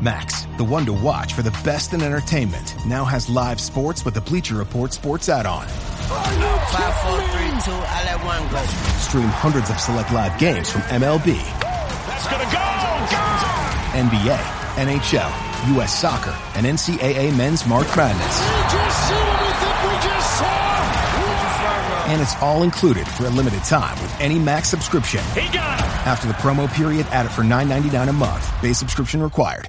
Max, the one to watch for the best in entertainment, now has live sports with the Bleacher Report sports add-on. Five, four, three, two, I let one go. Stream hundreds of select live games from MLB. That's gonna go! Go! NBA, NHL, U.S. Soccer, and NCAA Men's March Madness. We just seen what we think we just saw! And it's all included for a limited time with any Max subscription. He got him! After the promo period, add it for $9.99 a month. Base subscription required.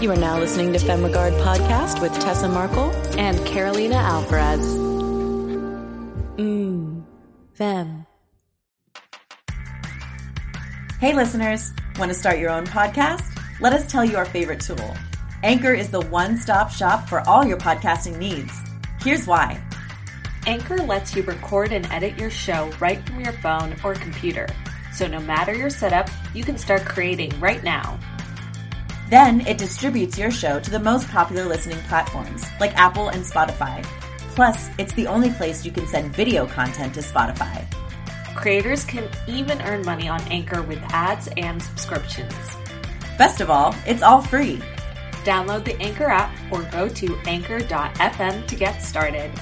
You are now listening to Femme Regard Podcast with Tessa Markle and Carolina Alvarez. Mmm, Femme. Hey listeners, want to start your own podcast? Let us tell you our favorite tool. Anchor is the one-stop shop for all your podcasting needs. Here's why. Anchor lets you record and edit your show right from your phone or computer. So no matter your setup, you can start creating right now. Then it distributes your show to the most popular listening platforms like Apple and Spotify. Plus, it's the only place you can send video content to Spotify. Creators can even earn money on Anchor with ads and subscriptions. Best of all, it's all free. Download the Anchor app or go to anchor.fm to get started.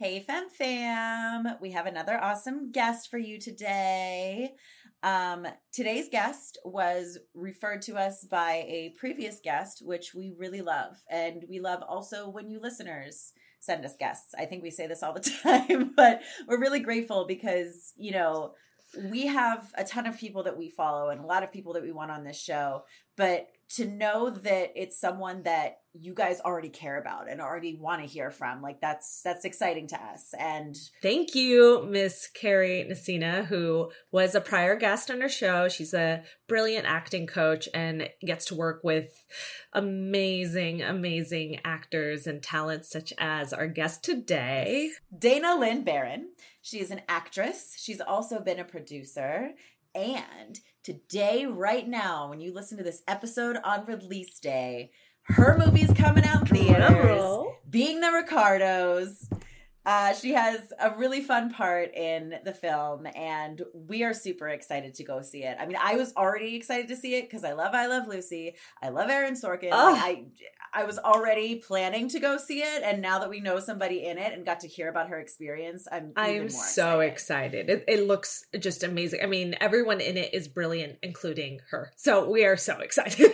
Hey, Femme Fam! We have another awesome guest for you today. Um, today's guest was referred to us by a previous guest, which we really love. And we love also when you listeners send us guests. I think we say this all the time, but we're really grateful because, you know, we have a ton of people that we follow and a lot of people that we want on this show. But to know that it's someone that you guys already care about and already want to hear from like that's that's exciting to us. And thank you miss carrie Nasina, who was a prior guest on our show. She's a brilliant acting coach and gets to work with amazing amazing actors and talents such as our guest today. Dana Lyn Baron. She's an actress. She's also been a producer and today, right now, when you listen to this episode on release day, her movie's coming out in theaters. Being the Ricardos. Uh, she has a really fun part in the film, and we are super excited to go see it. I mean, I was already excited to see it because I love I Love Lucy. I love Aaron Sorkin. Oh. I I was already planning to go see it, and now that we know somebody in it and got to hear about her experience, I'm I even am so excited. It, it looks just amazing. I mean, everyone in it is brilliant, including her. So we are so excited.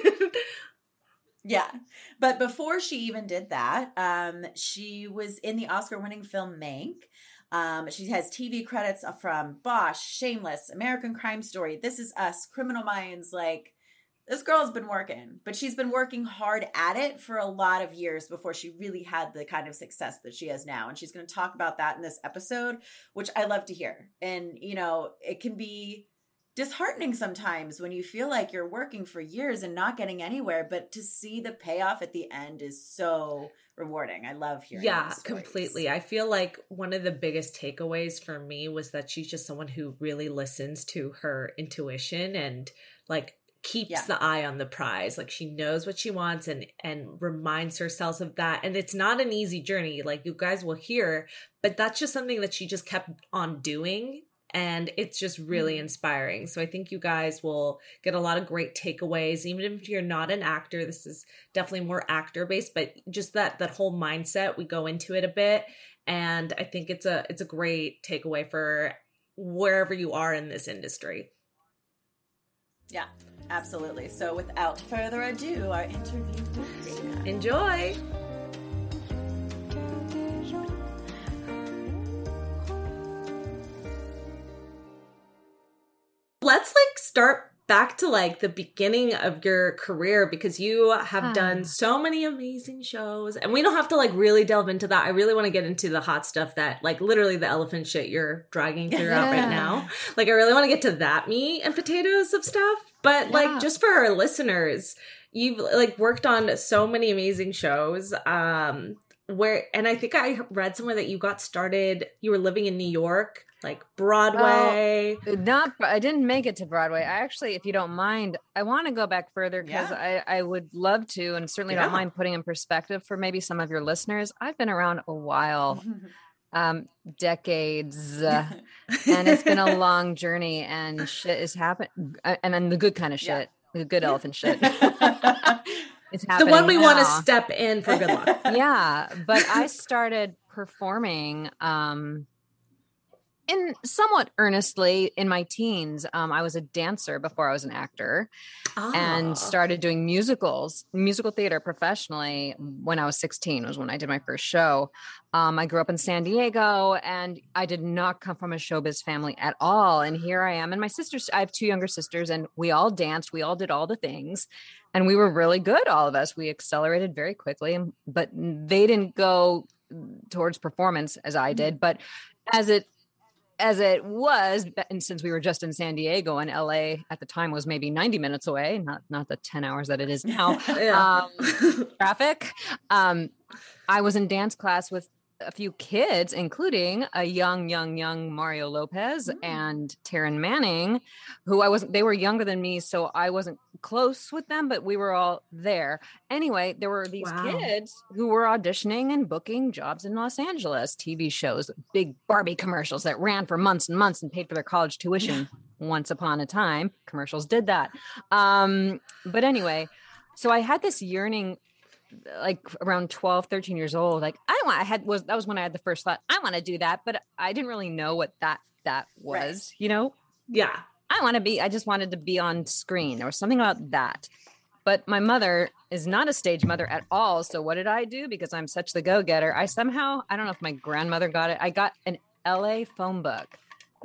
Yeah. But before she even did that, um, she was in the Oscar winning film Mank. Um, she has TV credits from Bosch, Shameless, American Crime Story, This Is Us, Criminal Minds. Like, this girl's been working, but she's been working hard at it for a lot of years before she really had the kind of success that she has now. And she's going to talk about that in this episode, which I love to hear. And, you know, it can be disheartening sometimes when you feel like you're working for years and not getting anywhere but to see the payoff at the end is so rewarding. I love hearing yeah completely. I feel like one of the biggest takeaways for me was that she's just someone who really listens to her intuition and like keeps Yeah. the eye on the prize. Like she knows what she wants and and reminds herself of that. And it's not an easy journey. Like you guys will hear but that's just something that she just kept on doing and it's just really Mhm. inspiring. So i think you guys will get a lot of great takeaways even if you're not an actor this is definitely more actor based but just that that whole mindset we go into it a bit and i think it's a it's a great takeaway for wherever you are in this industry. Yeah absolutely. So without further ado our interview enjoy let's like start back to like the beginning of your career because you have done so many amazing shows and we don't have to like really delve into that. I really want to get into the hot stuff that like literally the elephant shit you're dragging throughout yeah. right now. Like I really want to get to that meat and potatoes of stuff. But yeah. like just for our listeners, you've like worked on so many amazing shows. Um where and I think I read somewhere that you got started you were living in New York like Broadway. Uh, not, I didn't make it to Broadway. I actually, if you don't mind, I want to go back further because yeah. I, I would love to, and certainly yeah. don't mind putting in perspective for maybe some of your listeners. I've been around a while, um, decades, uh, and it's been a long journey, and shit is happening, uh, and then the good kind of shit, yeah. the good elephant shit. it's happening. The one we want to step in for good luck. yeah, but I started performing. Um, in somewhat earnestly in my teens um, i was a dancer before i was an actor oh. and ah. started doing musicals musical theater professionally when i was 16 was when i did my first show um, i grew up in san diego and i did not come from a showbiz family at all and here i am and my sisters i have two younger sisters and we all danced we all did all the things and we were really good all of us we accelerated very quickly but they didn't go towards performance as i mm. did but as it as it was, and since we were just in San Diego and LA at the time was maybe 90 minutes away, not not the 10 hours that it is now, um, traffic. Um, I was in dance class with a few kids, including a young, young, young Mario Lopez mm. and Taryn Manning, who I wasn't, they were younger than me. So I wasn't close with them, but we were all there. Anyway, there were these wow. kids who were auditioning and booking jobs in Los Angeles, TV shows, big Barbie commercials that ran for months and months and paid for their college tuition. Once upon a time, commercials did that. Um, but anyway, so I had this yearning like around 12 13 years old like i want i had was that was when i had the first thought i want to do that but i didn't really know what that that was right. you know? Yeah. I want to be i just wanted to be on screen there was something about that. But my mother is not a stage mother at all so what did i do? Because i'm such the go-getter i somehow i don't know if my grandmother got it i got an la phone book.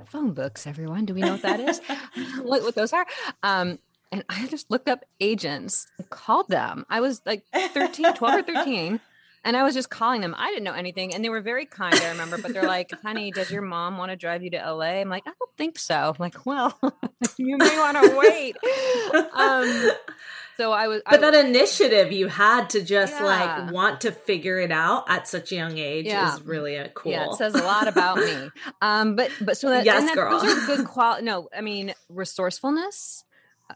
Phone books everyone do we know what that is? What, what those are? Um and I just looked up agents and called them. I was like 13, 12 or 13. And I was just calling them. I didn't know anything. And they were very kind, I remember. But they're like, honey, does your mom want to drive you to LA? I'm like, I don't think so. I'm like, well, you may want to wait. Um, so I was But I, that initiative you had to just yeah. like want to figure it out at such a young age yeah. is really a cool. Yeah, it says a lot about me. Um, but but so that, yes, that, girl. those are good quality. No, I mean resourcefulness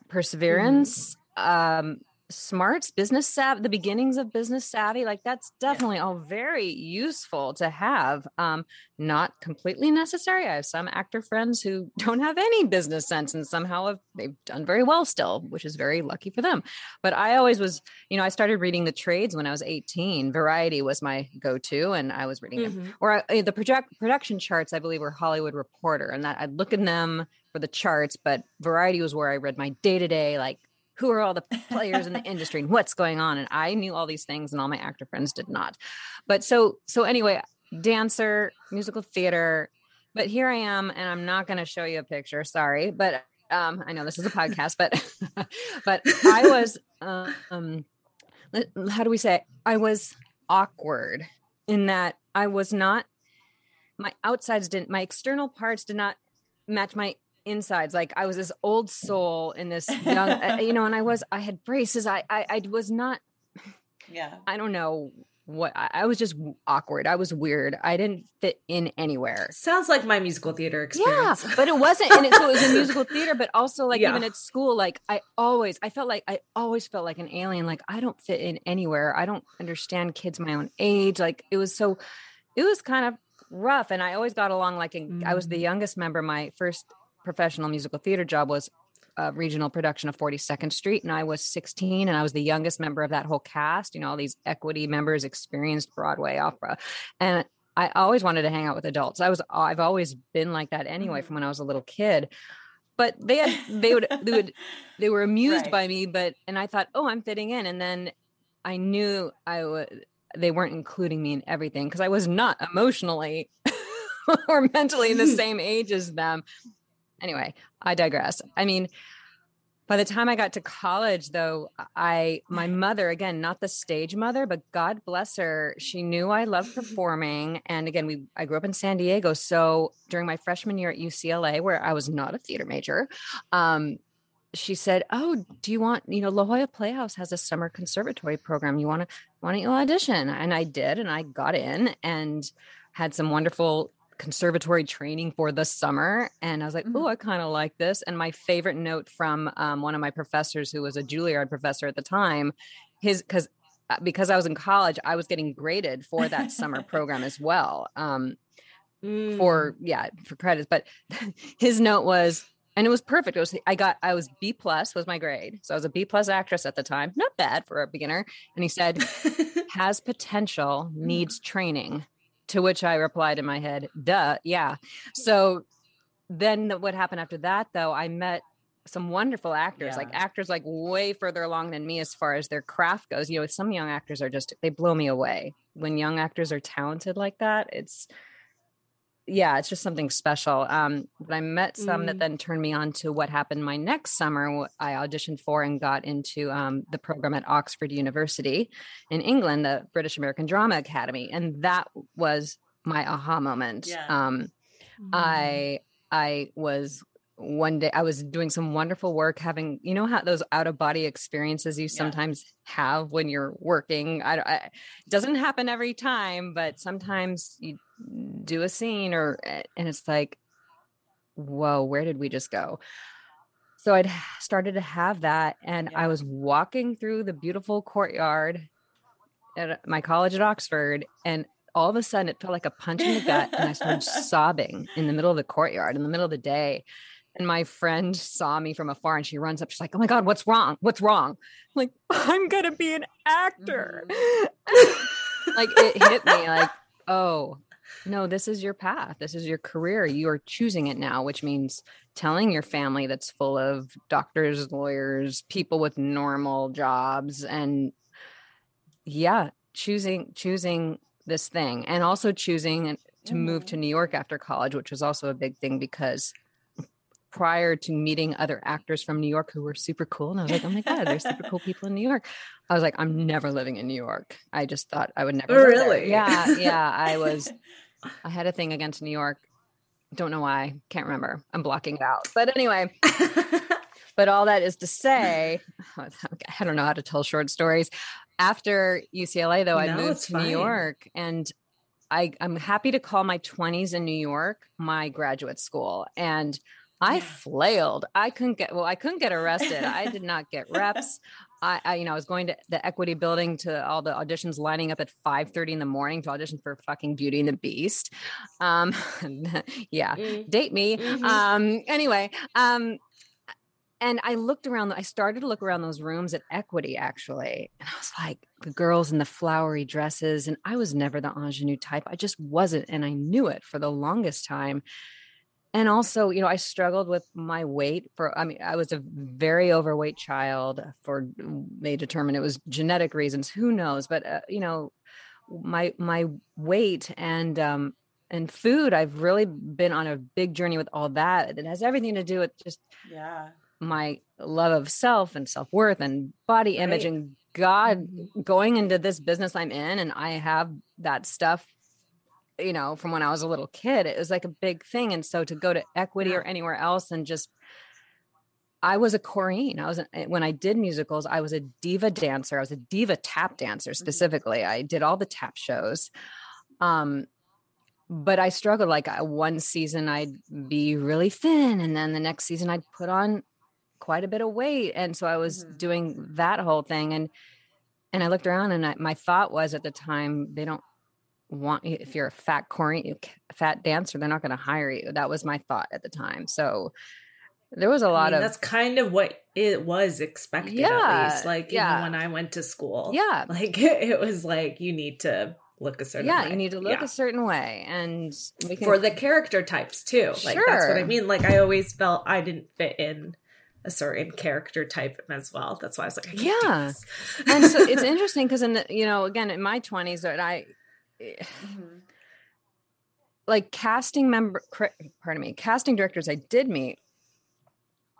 perseverance, mm-hmm. um, smarts, business savvy, the beginnings of business savvy. Like that's definitely yeah. all very useful to have. Um, not completely necessary. I have some actor friends who don't have any business sense and somehow have, they've done very well still, which is very lucky for them. But I always was, you know, I started reading the trades when I was 18. Variety was my go-to, and I was reading mm-hmm. them. Or I, eh, the project production charts, I believe, were Hollywood Reporter, and that I'd look in them for the charts, but Variety was where I read my day to day, like who are all the players in the industry and what's going on. And I knew all these things, and all my actor friends did not. But so, so anyway, dancer, musical theater. But here I am, and I'm not going to show you a picture. Sorry, but um, I know this is a podcast, but but I was um, how do we say? It? I was awkward in that I was not my outsides didn't my external parts did not match my insides like i was this old soul in this young uh, you know and i was i had braces. I, I i was not yeah. I don't know what I, I was just awkward. I was weird. I didn't fit in anywhere. Sounds like my musical theater experience. yeah but it wasn't and it, so it was a musical theater but also like yeah. even at school like i always i felt like i always felt like an alien. Like i don't fit in anywhere. I don't understand kids my own age. Like it was so it was kind of rough and i always got along like in, mm. i was the mm. youngest member my first professional musical theater job was a regional production of 42nd Street, and I was 16, and I was the youngest member of that whole cast. You know, all these equity members, experienced Broadway opera, and I always wanted to hang out with adults. I was I've always been like that anyway mm-hmm. from when I was a little kid. But they had they would they would they were amused right. by me, but and I thought, oh, I'm fitting in, and then I knew I would they weren't including me in everything because I was not emotionally or mentally in the same age as them anyway, I digress. I mean, by the time I got to college, though, I my mother again, not the stage mother, but God bless her, she knew I loved performing. And again, we I grew up in San Diego, so during my freshman year at UCLA, where I was not a theater major, um, she said, "Oh, do you want you know La Jolla Playhouse has a summer conservatory program? You want to why don't you audition?" And I did, and I got in and had some wonderful conservatory training for the summer and i was like mm-hmm. oh i kind of like this and my favorite note from um, one of my professors who was a juilliard professor at the time his because uh, because i was in college i was getting graded for that summer program as well um, mm. for yeah for credits but his note was and it was perfect it was i got i was b plus was my grade so i was a b plus actress at the time not bad for a beginner and he said has potential needs training to which I replied in my head, duh, yeah. So then what happened after that, though, I met some wonderful actors, yeah. like actors like way further along than me as far as their craft goes. You know, some young actors are just, they blow me away. When young actors are talented like that, it's, yeah, it's just something special. Um, but I met some mm. that then turned me on to what happened my next summer. I auditioned for and got into um, the program at Oxford University in England, the British American Drama Academy, and that was my aha moment. Yeah. Um, mm. I I was one day I was doing some wonderful work having you know how those out of body experiences you yeah. sometimes have when you're working I, I, it doesn't happen every time but sometimes you do a scene or eh, and it's like whoa where did we just go so I'd started to have that and yeah. I was walking through the beautiful courtyard at my college at Oxford and all of a sudden it felt like a punch in the gut and I started sobbing in the middle of the courtyard in the middle of the day and my friend saw me from afar and she runs up. She's like, Oh my God, what's wrong? What's wrong? I'm like, I'm going to be an actor. Mm-hmm. like it hit me like, Oh, no, this is your path. This is your career. You are choosing it now, which means telling your family that's full of doctors, lawyers, people with normal jobs. And yeah, choosing, choosing this thing and also choosing to move mm-hmm. to New York after college, which was also a big thing because prior to meeting other actors from New York who were super cool. And I was like, oh my God, there's super cool people in New York. I was like, I'm never living in New York. I just thought I would never. Really? Yeah. Yeah. I was, I had a thing against New York. Don't know why. Can't remember. I'm blocking it out. But anyway, but all that is to say, I don't know how to tell short stories. After UCLA, though, no, I moved to fine. New York and I, I'm happy to call my 20s in New York my graduate school. And I flailed. I couldn't get well. I couldn't get arrested. I did not get reps. I, I, you know, I was going to the equity building to all the auditions, lining up at five thirty in the morning to audition for fucking Beauty and the Beast. Um, yeah, mm. date me. Mm-hmm. Um, anyway, um, and I looked around. I started to look around those rooms at Equity actually, and I was like, the girls in the flowery dresses, and I was never the ingenue type. I just wasn't, and I knew it for the longest time and also you know i struggled with my weight for i mean i was a very overweight child for they determined it was genetic reasons who knows but uh, you know my my weight and um and food i've really been on a big journey with all that it has everything to do with just yeah my love of self and self-worth and body image right. and god mm-hmm. going into this business i'm in and i have that stuff you know, from when I was a little kid, it was like a big thing. And so to go to equity or anywhere else and just, I was a chorine. I was eh, when I did musicals, I was a diva dancer. I was a diva tap dancer mm-hmm. specifically. I did all the tap shows. Um, but I struggled. Like one season, I'd be really thin, and then the next season, I'd put on quite a bit of weight, and so I was mm-hmm. doing that whole thing. And and I looked around, and I, my thought was at the time, they don't want if you're a fat corny fat dancer they're not going to hire you that was my thought at the time so there was a lot I mean, of that's kind of what it was expected yeah, at least like yeah. even when i went to school yeah like it was like you need to look a certain yeah way. you need to look yeah. a certain way and can... for the character types too like sure. that's what i mean like i always felt i didn't fit in a certain character type as well. That's why I was like, I yeah. and so it's interesting because in the, you know, again, in my twenties, that I mm-hmm. like casting member pardon me casting directors i did meet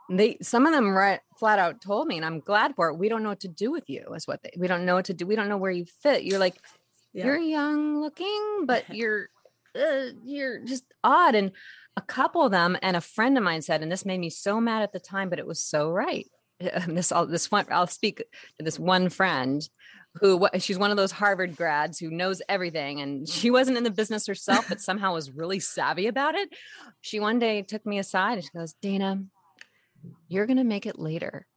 they some of them right flat out told me, and I'm glad for it. We don't know what to do with you, is what they. We don't know what to do. We don't know where you fit. You're like, yeah. you're young looking, but you're uh, you're just odd. And a couple of them, and a friend of mine said, and this made me so mad at the time, but it was so right. This all this one, I'll speak to this one friend who she's one of those Harvard grads who knows everything. And she wasn't in the business herself, but somehow was really savvy about it. She one day took me aside and she goes, Dana, you're going to make it later.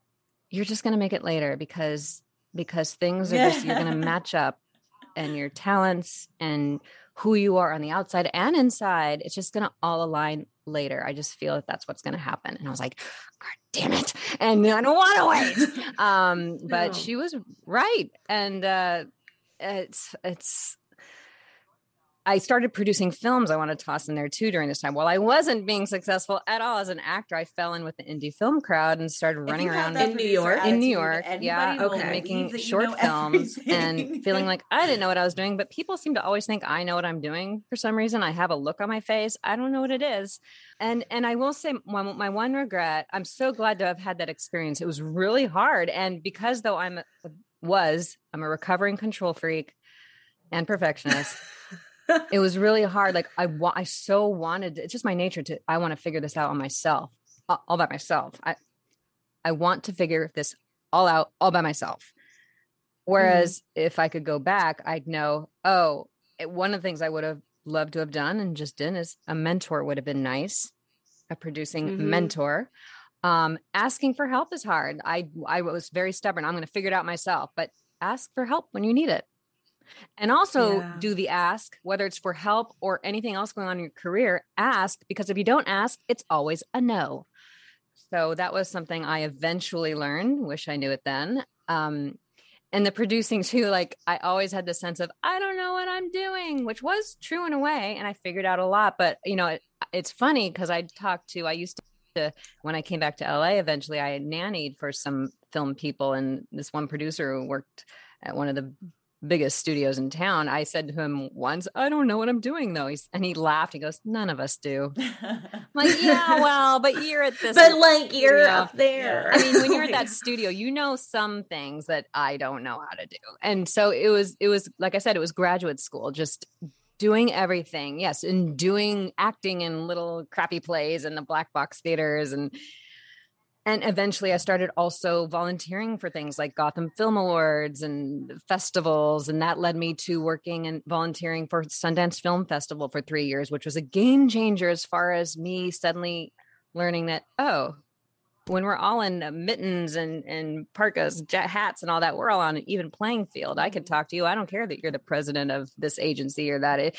You're just going to make it later because because things are just you're going to match up and your talents and who you are on the outside and inside it's just going to all align later i just feel that that's what's going to happen and i was like damn it. And i don't want to wait um but no. she was right. And uh it's it's I started producing films I want to toss in there too during this time. While I wasn't being successful at all as an actor, I fell in with the indie film crowd and started running around in New York. In New York, yeah, okay, making short films and feeling like I didn't know what I was doing. But people seem to always think I know what I'm doing for some reason. I have a look on my face. I don't know what it is. And and I will say my, my one regret. I'm so glad to have had that experience. It was really hard, and because though I'm was I'm a recovering control freak and perfectionist it was really hard. Like I want, I so wanted. It's just my nature to. I want to figure this out on myself, all by myself. I, I want to figure this all out all by myself. Whereas mm. if I could go back, I'd know. Oh, it, one of the things I would have loved to have done and just didn't is a mentor would have been nice. A producing mm-hmm. mentor. Um, asking for help is hard. I I was very stubborn. I'm going to figure it out myself, but ask for help when you need it. And also yeah. do the ask, whether it's for help or anything else going on in your career, ask because if you don't ask, it's always a no. So that was something I eventually learned. Wish I knew it then. Um, and the producing too, like I always had the sense of I don't know what I'm doing, which was true in a way, and I figured out a lot. But you know, it, it's funny because I talked to I used to when I came back to LA. Eventually, I nannied for some film people, and this one producer who worked at one of the biggest studios in town. I said to him once, I don't know what I'm doing though. He's, and he laughed. He goes, None of us do. I'm like, yeah, well, but you're at this. But like you're up there. I mean, when you're at that studio, you know some things that I don't know how to do. And so it was, it was, like I said, it was graduate school, just doing everything. Yes. And doing acting in little crappy plays in the black box theaters and, and eventually i started also volunteering for things like gotham film awards and festivals and that led me to working and volunteering for sundance film festival for three years which was a game changer as far as me suddenly learning that oh when we're all in mittens and and parkas, jet hats, and all that, we're all on an even playing field. I could mm-hmm. talk to you. I don't care that you're the president of this agency or that. It,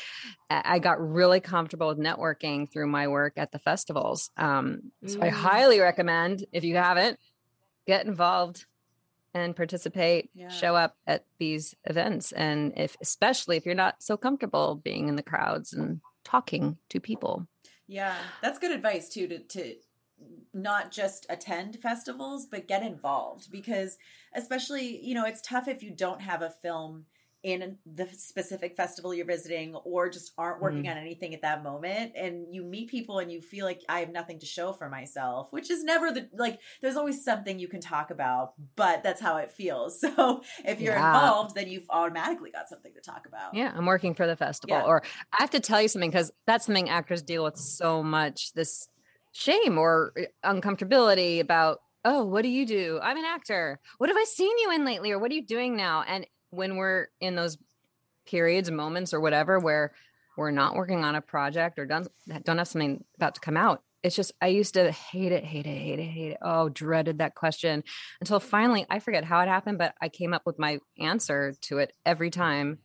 I got really comfortable with networking through my work at the festivals. Um, so mm. I highly recommend if you haven't, get involved and participate yeah. show up at these events and if especially if you're not so comfortable being in the crowds and talking to people yeah that's good advice too to to not just attend festivals but get involved because especially you know it's tough if you don't have a film in the specific festival you're visiting or just aren't working mm. on anything at that moment and you meet people and you feel like I have nothing to show for myself which is never the like there's always something you can talk about but that's how it feels so if you're yeah. involved then you've automatically got something to talk about yeah I'm working for the festival yeah. or I have to tell you something because that's something actors deal with so much this shame or eh, uncomfortability about oh what do you do? I'm an actor. What have i seen you in lately or what are you doing now? And when we're in those periods moments or whatever where we're not working on a project or don't don't have something about to come out it's just i used to hate it hate it hate it hate it. Oh dreaded that question until finally i forget how it happened but i came up with my answer to it every time.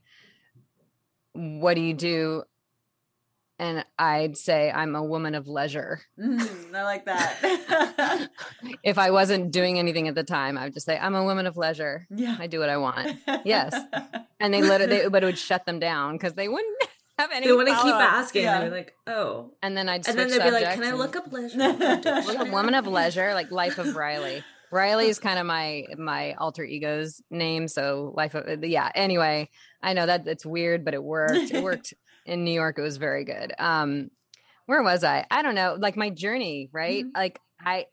What do you do and I'd say I'm a woman of leisure. Mm, I like that. if I wasn't doing anything at the time, I would just say I'm a woman of leisure. Yeah, I do what I want. Yes, and they literally, but it would shut them down because they wouldn't have any. They want to keep asking. Yeah. They're like, oh, and then I'd and then they'd be like, "Can I look up leisure?" a woman of leisure, like Life of Riley. Riley is kind of my my alter ego's name. So life of yeah. Anyway, I know that it's weird, but it worked. It worked in New York. It was very good. Um, where was I? I don't know. Like my journey, right? Mm-hmm. Like I,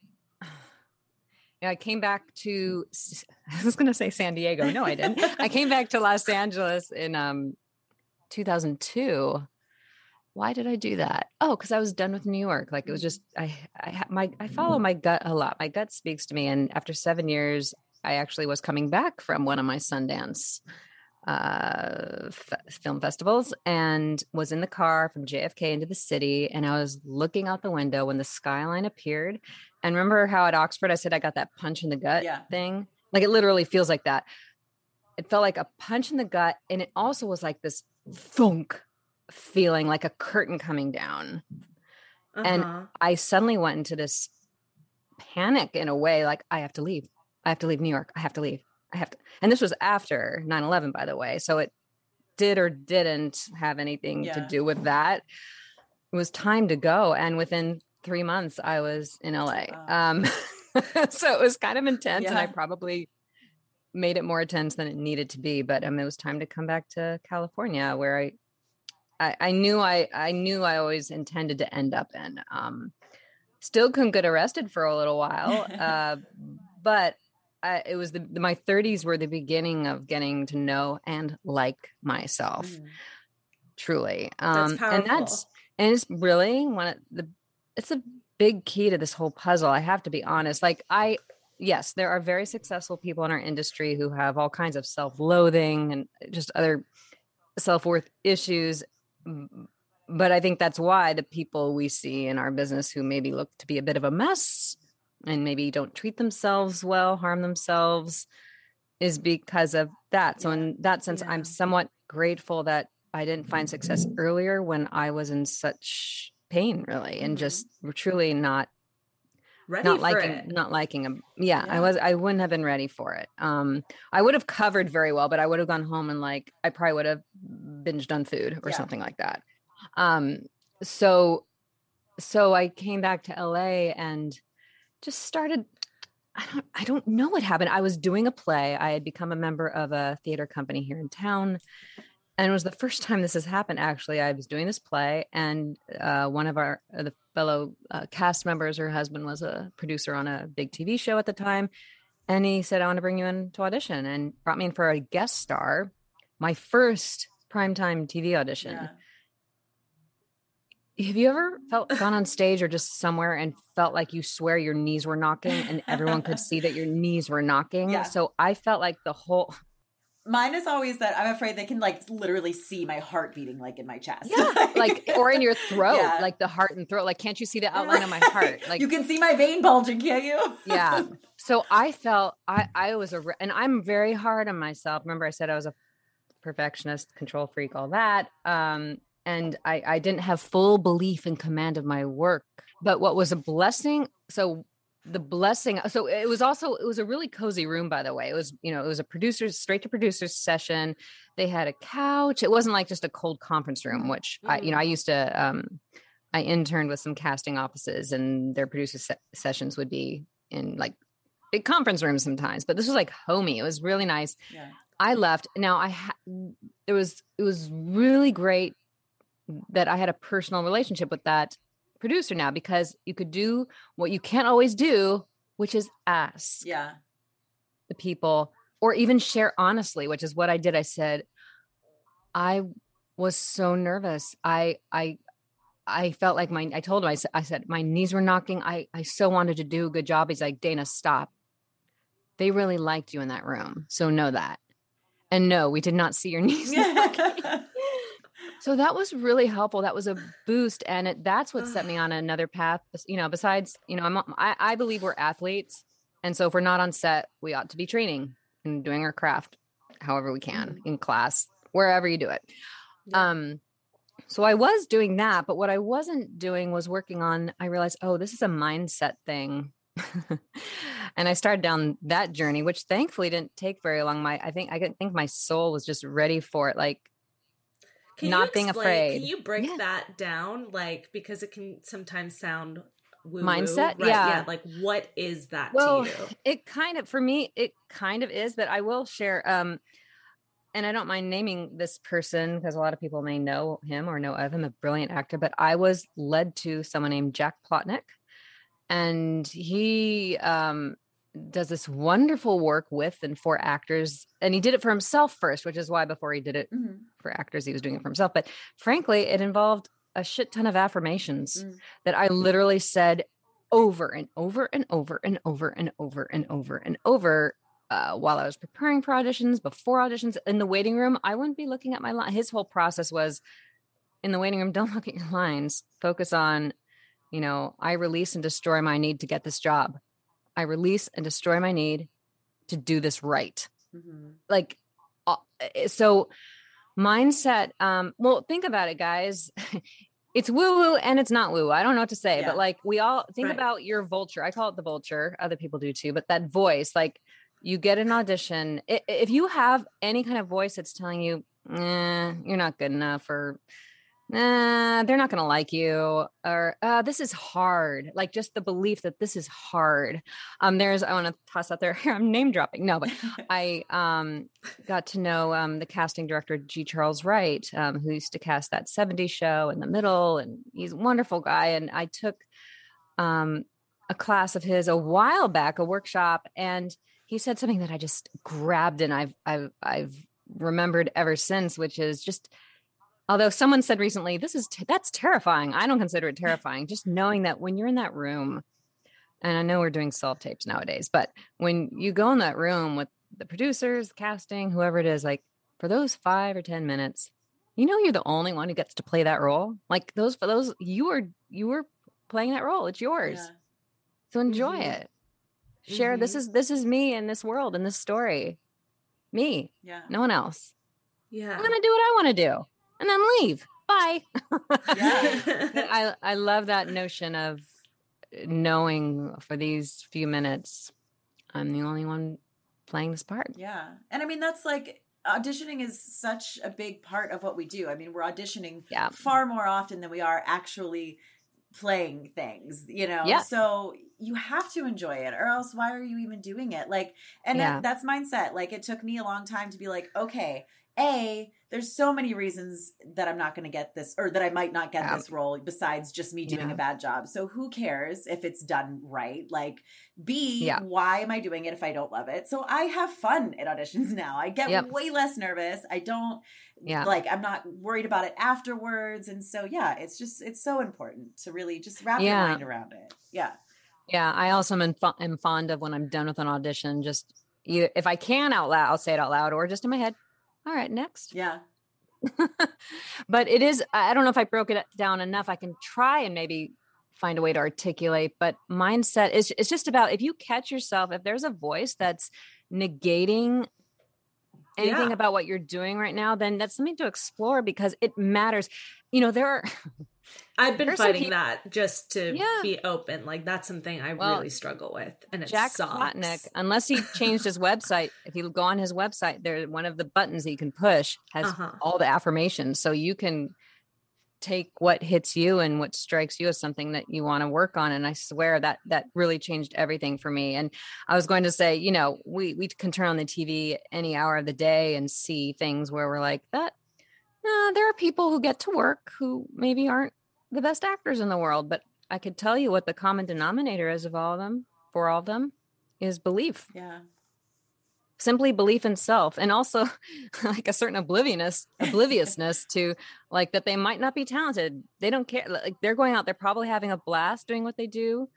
I came back to I was going to say San Diego. No, I didn't. I came back to Los Angeles in um 2002. Why did I do that? Oh, cuz I was done with New York. Like it was just I I my I follow my gut a lot. My gut speaks to me and after 7 years I actually was coming back from one of my Sundance uh f- film festivals and was in the car from JFK into the city and I was looking out the window when the skyline appeared and remember how at Oxford I said I got that punch in the gut Yeah. thing like it literally feels like that it felt like a punch in the gut and it also was like this thunk feeling like a curtain coming down and Uh-huh. I suddenly went into this panic in a way like I have to leave. I have to leave New York. I have to leave. I have to. And this was after 9 11, by the way. So it did or didn't have anything to do with that. It was time to go. And within three months, I was in LA. Wow. Um, so it was kind of intense. And I probably made it more intense than it needed to be. But um, it was time to come back to California where I I, I knew I I knew I always intended to end up in. Um, still couldn't get arrested for a little while, uh, but I, it was the my 30s were the beginning of getting to know and like myself Mm. truly. That's Um, and that's and it's really one of the it's a big key to this whole puzzle. I have to be honest. Like I yes, there are very successful people in our industry who have all kinds of self-loathing and just other self-worth issues. But I think that's why the people we see in our business who maybe look to be a bit of a mess and maybe don't treat themselves well, harm themselves, is because of that. So, in that sense, Yeah. I'm somewhat grateful that I didn't find success earlier when I was in such pain, really, and Mhm. just truly not Ready not for liking it. not liking them. Yeah, I was I wouldn't have been ready for it. Um I would have covered very well, but I would have gone home and like I probably would have binged on food or Yeah. something like that. Um so so I came back to LA and just started I don't I don't know what happened. I was doing a play. I had become a member of a theater company here in town. And it was the first time this has happened actually. I was doing this play and uh, one of our uh, the fellow uh, cast members her husband was a producer on a big TV show at the time and he said I want to bring you in to audition and brought me in for a guest star, my first primetime TV audition Yeah. Have you ever felt gone on stage or just somewhere and felt like you swear your knees were knocking and everyone could see that your knees were knocking? Yeah. So I felt like the whole Mine is always that I'm afraid they can like literally see my heart beating like in my chest. yeah, like or in your throat, Yeah. like the heart and throat. Like, can't you see the outline of my heart? Like, you can see my vein bulging, can't you? yeah. So I felt I I was a and I'm very hard on myself. Remember, I said I was a perfectionist, control freak, all that. Um, and I I didn't have full belief and command of my work. But what was a blessing? So the blessing. So it was also it was a really cozy room, by the way. It was you know it was a producers straight to producers session. They had a couch. It wasn't like just a cold conference room, which I you know I used to. um I interned with some casting offices, and their producer se- sessions would be in like big conference rooms sometimes. But this was like homey. It was really nice. Yeah. I left. Now I ha- it was it was really great that I had a personal relationship with that producer now because you could do what you can't always do, which is ask Yeah. the people or even share honestly, which is what I did. I said, I was so nervous. I I I felt like my I told him I said I said my knees were knocking. I I so wanted to do a good job. He's like, Dana, stop. They really liked you in that room. So know that. And no, we did not see your knees. knocking. so that was really helpful. That was a boost. And it, that's what set me on another path. You know, besides, you know, I'm, I, I believe we're athletes. And so if we're not on set, we ought to be training and doing our craft however we can in class, wherever you do it. Um, so I was doing that, but what I wasn't doing was working on, I realized, oh, this is a mindset thing. and I started down that journey, which thankfully didn't take very long. My, I think, I think my soul was just ready for it. Like, Can not you being afraid. Can you break Yeah. that down? Like, because it can sometimes sound woo-woo, Mindset? right? Yeah. Like, what is that well, to you? it kind of, for me, it kind of is, but I will share, um, and I don't mind naming this person because a lot of people may know him or know of him, a brilliant actor, but I was led to someone named Jack Plotnick. And he, um, does this wonderful work with and for actors and he did it for himself first which is why before he did it mm-hmm. for actors he was doing it for himself but frankly it involved a shit ton of affirmations mm. that i literally said over and over and over and over and over and over and over uh, while I was preparing for auditions, before auditions, in the waiting room, I wouldn't be looking at my line. His whole process was in the waiting room, don't look at your lines. Focus on, you know, I release and destroy my need to get this job. I release and destroy my need to do this right. Mm-hmm. Like, uh, eh, so mindset. Um, well, think about it, guys. it's woo woo and it's not woo. I don't know what to say, yeah. but like we all think right. about your vulture. I call it the vulture. Other people do too, but that voice, like you get an audition. If you have any kind of voice that's telling you, eh, you're not good enough, or nah, they're not going to like you, or uh, this is hard, like just the belief that this is hard. Um, there's, I want to toss out there I'm name dropping. No, but I um, got to know um, the casting director, G. Charles Wright, um, who used to cast that 70s show in the middle, and he's a wonderful guy. And I took um, a class of his a while back, a workshop, and he said something that I just grabbed and I've I've I've remembered ever since, which is just although someone said recently this is t- that's terrifying. I don't consider it terrifying. just knowing that when you're in that room, and I know we're doing self tapes nowadays, but when you go in that room with the producers, casting, whoever it is, like for those five or ten minutes, you know you're the only one who gets to play that role. Like those for those you were you were playing that role. It's yours. Yeah. So enjoy mm-hmm. it share mm-hmm. this is this is me in this world in this story me yeah no one else yeah i'm gonna do what i want to do and then leave bye i i love that notion of knowing for these few minutes i'm the only one playing this part yeah and i mean that's like auditioning is such a big part of what we do i mean we're auditioning yeah. far more often than we are actually playing things, you know? Yeah. So you have to enjoy it or else why are you even doing it? Like, and yeah. that's mindset. Like it took me a long time to be like, okay, a, there's so many reasons that I'm not going to get this or that I might not get yeah. this role besides just me doing yeah. a bad job. So who cares if it's done right? Like B, yeah. why am I doing it if I don't love it? So I have fun at auditions now. I get yep. way less nervous. I don't yeah. like I'm not worried about it afterwards and so yeah, it's just it's so important to really just wrap your mind around it. Yeah. Yeah, I also am, am fond of when I'm done with an audition just you if I can out loud, I'll say it out loud or just in my head all right, next. Yeah. but it is, I don't know if I broke it down enough. I can try and maybe find a way to articulate, but mindset is it's just about if you catch yourself, if there's a voice that's negating anything yeah. about what you're doing right now, then that's something to explore because it matters. You know, there are I've been fighting that just to yeah. be open. Like that's something I well, really struggle with, and it Jack sucks. Plotnick, unless he changed his website, if you go on his website, there one of the buttons that you can push has uh-huh. all the affirmations, so you can take what hits you and what strikes you as something that you want to work on and i swear that that really changed everything for me and i was going to say you know we we can turn on the tv any hour of the day and see things where we're like that uh, there are people who get to work who maybe aren't the best actors in the world, but I could tell you what the common denominator is of all of them, for all of them, is belief. Yeah. Simply belief in self and also like a certain obliviousness, obliviousness to like that they might not be talented. They don't care. Like they're going out, they're probably having a blast doing what they do.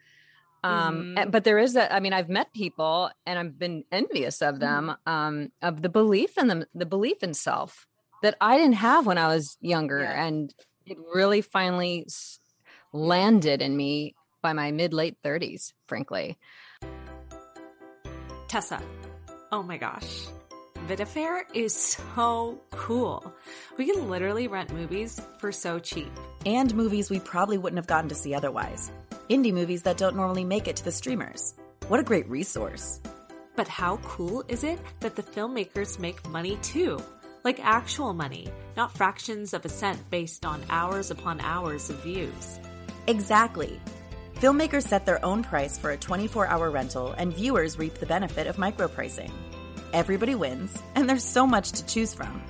Um, mm-hmm. but there is that, I mean, I've met people and I've been envious of them, mm-hmm. um, of the belief in them, the belief in self that I didn't have when I was younger. Yeah. And it really finally landed in me by my mid late 30s, frankly. Tessa, oh my gosh. Vidafair is so cool. We can literally rent movies for so cheap. And movies we probably wouldn't have gotten to see otherwise. Indie movies that don't normally make it to the streamers. What a great resource. But how cool is it that the filmmakers make money too? Like actual money, not fractions of a cent based on hours upon hours of views. Exactly. Filmmakers set their own price for a 24 hour rental, and viewers reap the benefit of micropricing. Everybody wins, and there's so much to choose from.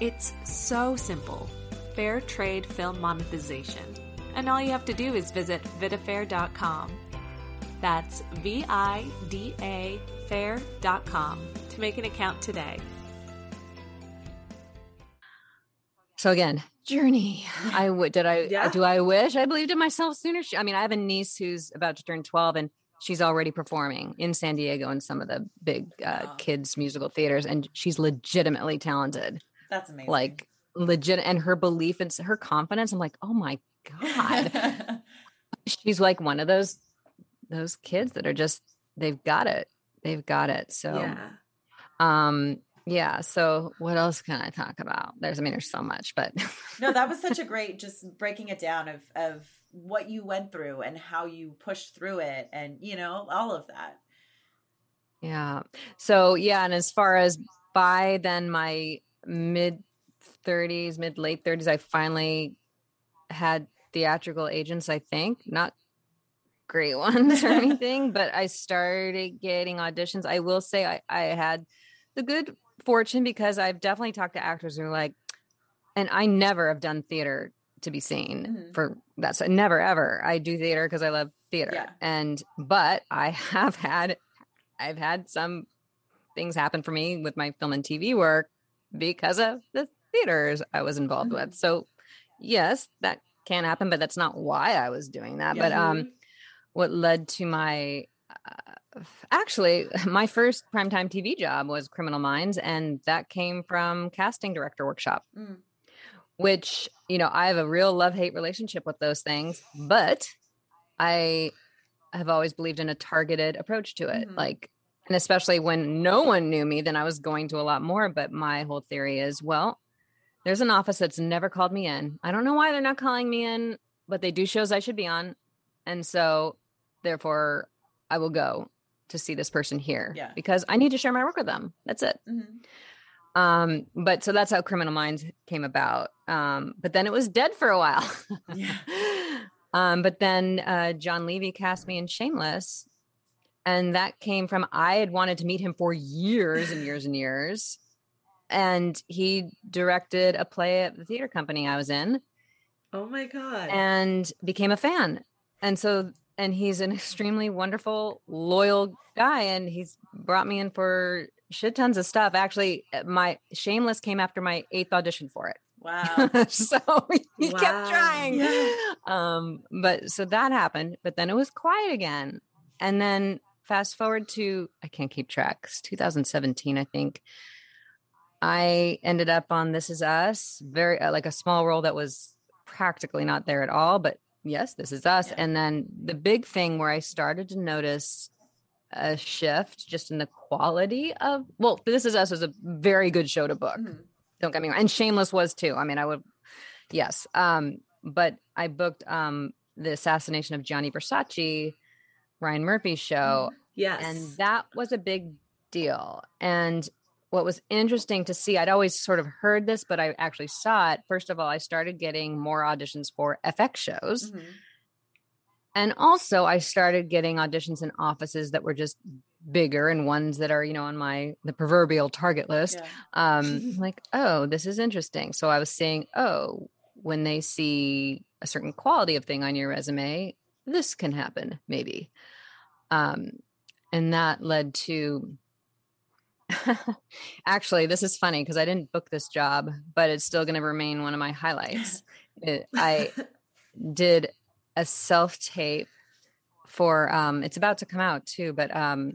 It's so simple fair trade film monetization. And all you have to do is visit vidafair.com. That's V I D A fair.com to make an account today. So again, journey. I would did I Yeah. do I wish I believed in myself sooner? She- I mean, I have a niece who's about to turn 12 and she's already performing in San Diego in some of the big uh, Wow. kids musical theaters and she's legitimately talented. That's amazing. Like legit and her belief and her confidence. I'm like, "Oh my god." she's like one of those those kids that are just they've got it. They've got it. So Yeah. um yeah, so what else can I talk about? There's I mean there's so much, but no, that was such a great just breaking it down of of what you went through and how you pushed through it and you know all of that. Yeah. So yeah, and as far as by then my mid 30s, mid late 30s, I finally had theatrical agents, I think. Not great ones or anything, but I started getting auditions. I will say I, I had the good fortune because I've definitely talked to actors who are like, and I never have done theater to be seen Mhm. for that's never ever. I do theater because I love theater. Yeah. And but I have had I've had some things happen for me with my film and TV work because of the theaters I was involved Mhm. with. So yes, that can happen, but that's not why I was doing that. But um what led to my actually my first primetime TV job was Criminal Minds and that came from casting director workshop Mm. which you know I have a real love hate relationship with those things, but I have always believed in a targeted approach to it. Mhm. Like, and especially when no one knew me, then I was going to a lot more. But my whole theory is, well, there's an office that's never called me in. I don't know why they're not calling me in, but they do shows I should be on, and so therefore I will go to see this person here Yeah. because I need to share my work with them. That's it Mhm. um but so that's how criminal minds came about um but then it was dead for a while Yeah. um but then uh John Levey cast me in shameless and that came from i had wanted to meet him for years and years and years and he directed a play at the theater company i was in Oh my god. and became a fan. And so, and he's an extremely wonderful, loyal guy. And he's brought me in for shit tons of stuff. Actually, uh, my Shameless came after my eighth audition for it. Wow. so he Wow. kept trying. Yeah. Um, but so that happened, but then it was quiet again. And then fast forward to, I can't keep track, it's 2017, I think. I ended up on This Is Us, very uh, like a small role that was practically not there at all, but yes, This Is Us. Yeah. And then the big thing where I started to notice a shift just in the quality of, well, This Is Us was a very good show to book Mhm. don't get me wrong and shameless was too i mean i would yes um but i booked um the assassination of Gianni Versace ryan murphy's show yes. and that was a big deal and what was interesting to see i'd always sort of heard this but i actually saw it. First of all i started getting more auditions for fx shows. Mhm. and also i started getting auditions in offices that were just bigger and ones that are you know on my the proverbial target list. Yeah. um like oh this is interesting. So i was saying oh when they see a certain quality of thing on your resume this can happen maybe. Um and that led to actually this is funny because i didn't book this job but it's still going to remain one of my highlights It- i did a self tape for um it's about to come out too but um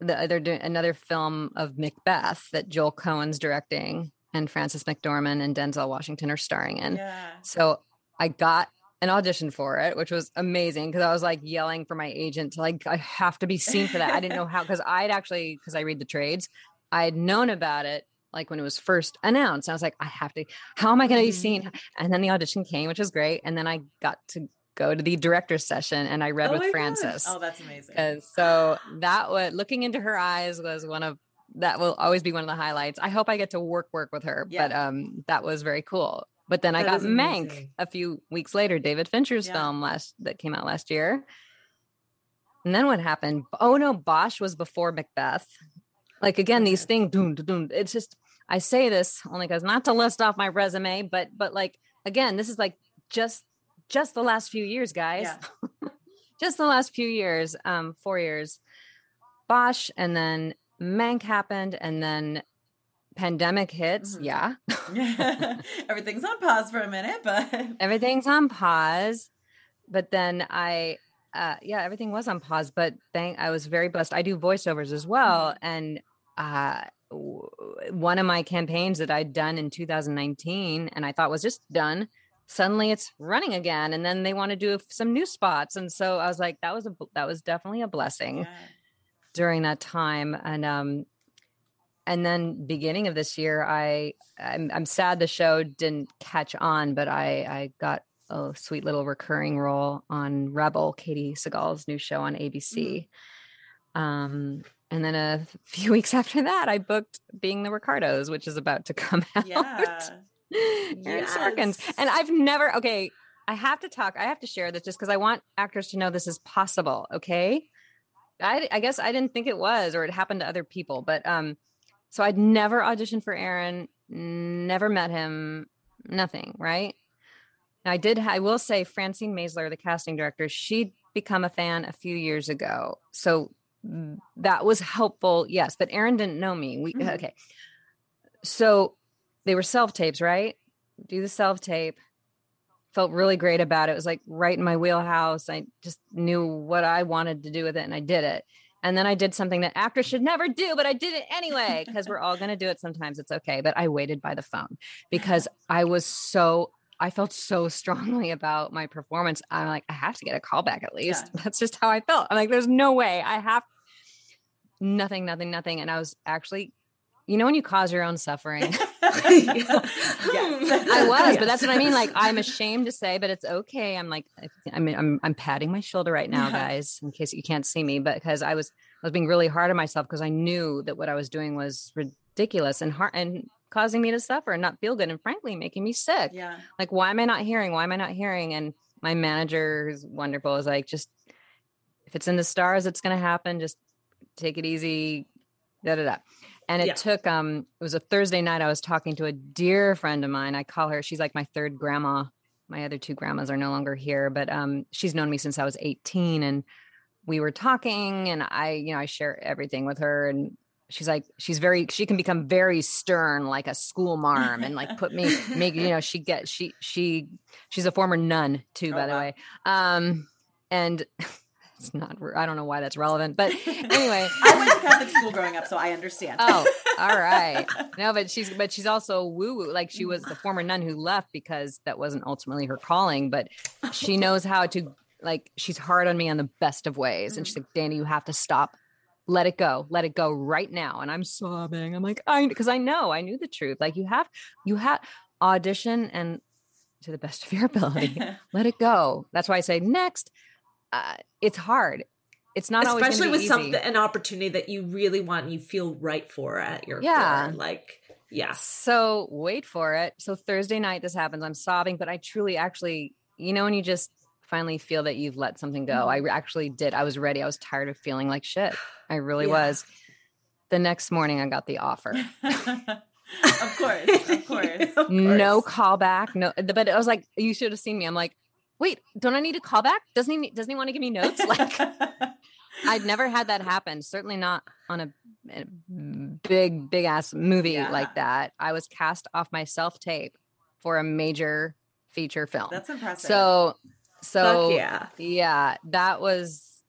the, they're doing another film of Macbeth that Joel Coen's directing and Frances McDormand and Denzel Washington are starring in. Yeah. So I got an audition for it, which was amazing because I was like yelling for my agent to like I have to be seen for that. I didn't know how because I'd actually because I read the trades, I'd known about it like when it was first announced. I was like, I have to. How am I going to be seen? And then the audition came, which was great. And then I got to go to the director's session and I read Oh with. Frances. Oh, that's amazing. And so that was looking into her eyes was one of that will always be one of the highlights. I hope I get to work work with her, but um that was very cool. But then I got Mank amazing. a few weeks later, David Fincher's Yeah. film last that came out last year. And then what happened? Oh no, Bosch was before Macbeth. Like again, these things, doom, doom, doom. It's just I say this only because not to list off my resume, but but like again, this is like just just the last few years, guys. Yeah. just the last few years, um, four years, Bosch, and then Mank happened, and then pandemic hits. Mm-hmm. Yeah. Everything's on pause for a minute, but everything's on pause. But then I, uh, yeah, everything was on pause. But thank, I was very blessed. I do voiceovers as well, mm-hmm. and uh, w- one of my campaigns that I'd done in 2019, and I thought was just done. Suddenly it's running again, and then they want to do some new spots, and so I was like, that was a that was definitely a blessing. Yeah during that time and um and then beginning of this year i I'm, I'm sad the show didn't catch on but i i got a sweet little recurring role on rebel Katey Sagal's new show on abc mm. um and then a few weeks after that i booked being the ricardos which is about to come out yeah yes. Sorkins. and i've never okay i have to talk i have to share this just because i want actors to know this is possible okay I, I guess I didn't think it was, or it happened to other people. But um, so I'd never auditioned for Aaron, never met him, nothing. Right. I did. I will say, Francine Maisler, the casting director, she'd become a fan a few years ago, so that was helpful. Yes, but Aaron didn't know me. We mm-hmm. okay. So they were self tapes, right? Do the self tape felt really great about it. It was like right in my wheelhouse. I just knew what I wanted to do with it and I did it. And then I did something that actors should never do, but I did it anyway because we're all going to do it sometimes. It's okay. But I waited by the phone because I was so, I felt so strongly about my performance. I'm like, I have to get a call back at least. Yeah. That's just how I felt. I'm like, there's no way I have nothing, nothing, nothing. And I was actually you know when you cause your own suffering? Yes. i was yes. but that's what i mean like i'm ashamed to say but it's okay. I'm like i mean i'm, I'm patting my shoulder right now yeah. guys in case you can't see me but because i was i was being really hard on myself because i knew that what i was doing was ridiculous and hard and causing me to suffer and not feel good and frankly making me sick. Yeah. Like why am i not hearing? Why am i not hearing? And my manager who's wonderful is like just if it's in the stars it's going to happen. Just take it easy da da da and it yeah. took um it was a thursday night i was talking to a dear friend of mine i call her she's like my third grandma my other two grandmas are no longer here but um she's known me since i was 18 and we were talking and i you know i share everything with her and she's like she's very she can become very stern like a school marm and like put me make you know she gets she she she's a former nun too oh, by wow. the way um and it's not i don't know why that's relevant but anyway. I went to catholic school growing up so i understand. Oh all right. No but she's but she's also woo woo like she was the former nun who left because that wasn't ultimately her calling but she knows how to like she's hard on me on the best of ways. And she's mm. like danny you have to stop. Let it go. Let it go right now. And i'm sobbing. I'm like i because i know. I knew the truth. Like you have you have audition and to the best of your ability let it go. That's why i say next uh, it's hard. It's not especially with easy. something an opportunity that you really want and you feel right for at your yeah core. like yeah. So wait for it. So Thursday night this happens. I'm sobbing, but I truly actually, you know, when you just finally feel that you've let something go. Mm-hmm. I actually did. I was ready. I was tired of feeling like shit. I really yeah. was. The next morning I got the offer. of course, of course. of course. No callback. No, but I was like, you should have seen me. I'm like, wait, don't I need a callback? Doesn't he doesn't he want to give me notes? Like I've never had that happen. Certainly not on a, a big, big ass movie yeah. like that. I was cast off my self tape for a major feature film. That's impressive. So so Fuck yeah. Yeah, that was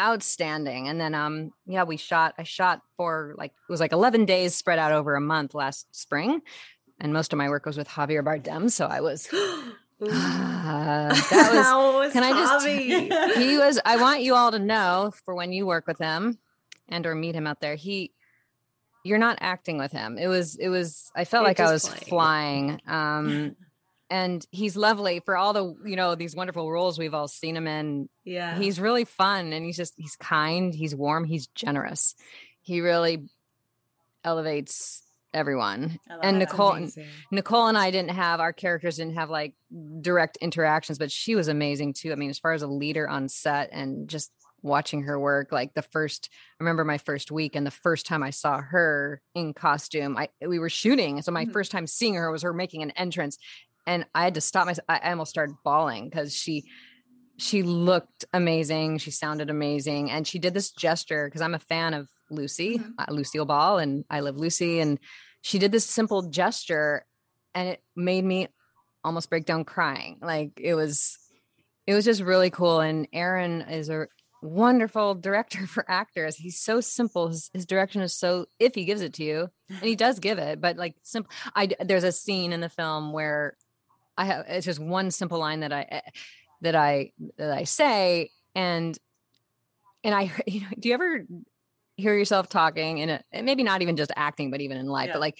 outstanding. And then um yeah, we shot I shot for like it was like 11 days spread out over a month last spring. And most of my work was with Javier Bardem, so I was Uh, that was, was can I just he was I want you all to know for when you work with him and or meet him out there he you're not acting with him. It was it was I felt like I was playing. flying um and he's lovely for all the you know these wonderful roles we've all seen him in. Yeah. He's really fun and he's just he's kind he's warm he's generous. He really elevates everyone and nicole nicole and i didn't have our characters didn't have like direct interactions but she was amazing too i mean as far as a leader on set and just watching her work like the first I remember my first week and the first time i saw her in costume i we were shooting so my mm-hmm. first time seeing her was her making an entrance and i had to stop myself i almost started bawling because she she looked amazing. She sounded amazing. And she did this gesture because I'm a fan of Lucy, mm-hmm. uh, Lucille Ball, and I love Lucy. And she did this simple gesture and it made me almost break down crying. Like it was, it was just really cool. And Aaron is a wonderful director for actors. He's so simple. His, his direction is so, if he gives it to you, and he does give it, but like simple. I, there's a scene in the film where I have, it's just one simple line that I, eh, that I that I say and and I you know do you ever hear yourself talking in a maybe not even just acting but even in life yeah. but like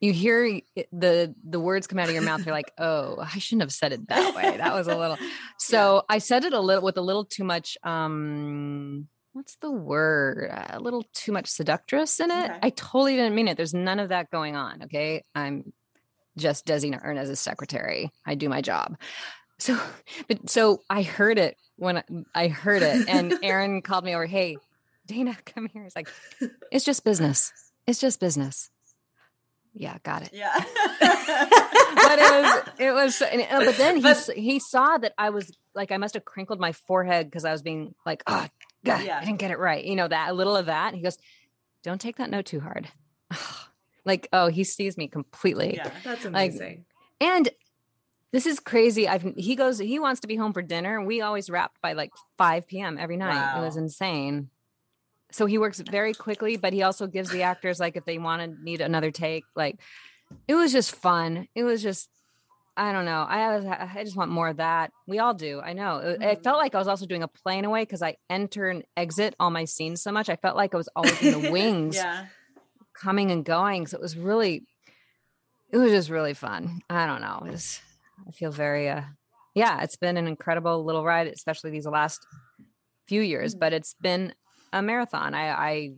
you hear the the words come out of your mouth you're like oh I shouldn't have said it that way that was a little so yeah. I said it a little with a little too much um what's the word a little too much seductress in it okay. I totally didn't mean it there's none of that going on okay I'm just Desi a secretary I do my job so, but so I heard it when I, I heard it, and Aaron called me over. Hey, Dana, come here. He's like, it's just business. It's just business. Yeah, got it. Yeah. but it was, it was, uh, but then he, but, he saw that I was like, I must have crinkled my forehead because I was being like, oh, God, yeah. I didn't get it right. You know, that a little of that. he goes, don't take that note too hard. like, oh, he sees me completely. Yeah, that's amazing. Like, and this is crazy. I've he goes, he wants to be home for dinner. We always wrapped by like 5 p.m. every night. Wow. It was insane. So he works very quickly, but he also gives the actors like if they want to need another take, like it was just fun. It was just I don't know. I was, I just want more of that. We all do. I know. It, it felt mm-hmm. like I was also doing a plane away because I enter and exit all my scenes so much. I felt like I was always in the wings, yeah. coming and going. So it was really, it was just really fun. I don't know. It was I feel very, uh, yeah, it's been an incredible little ride, especially these last few years, mm-hmm. but it's been a marathon. I, I,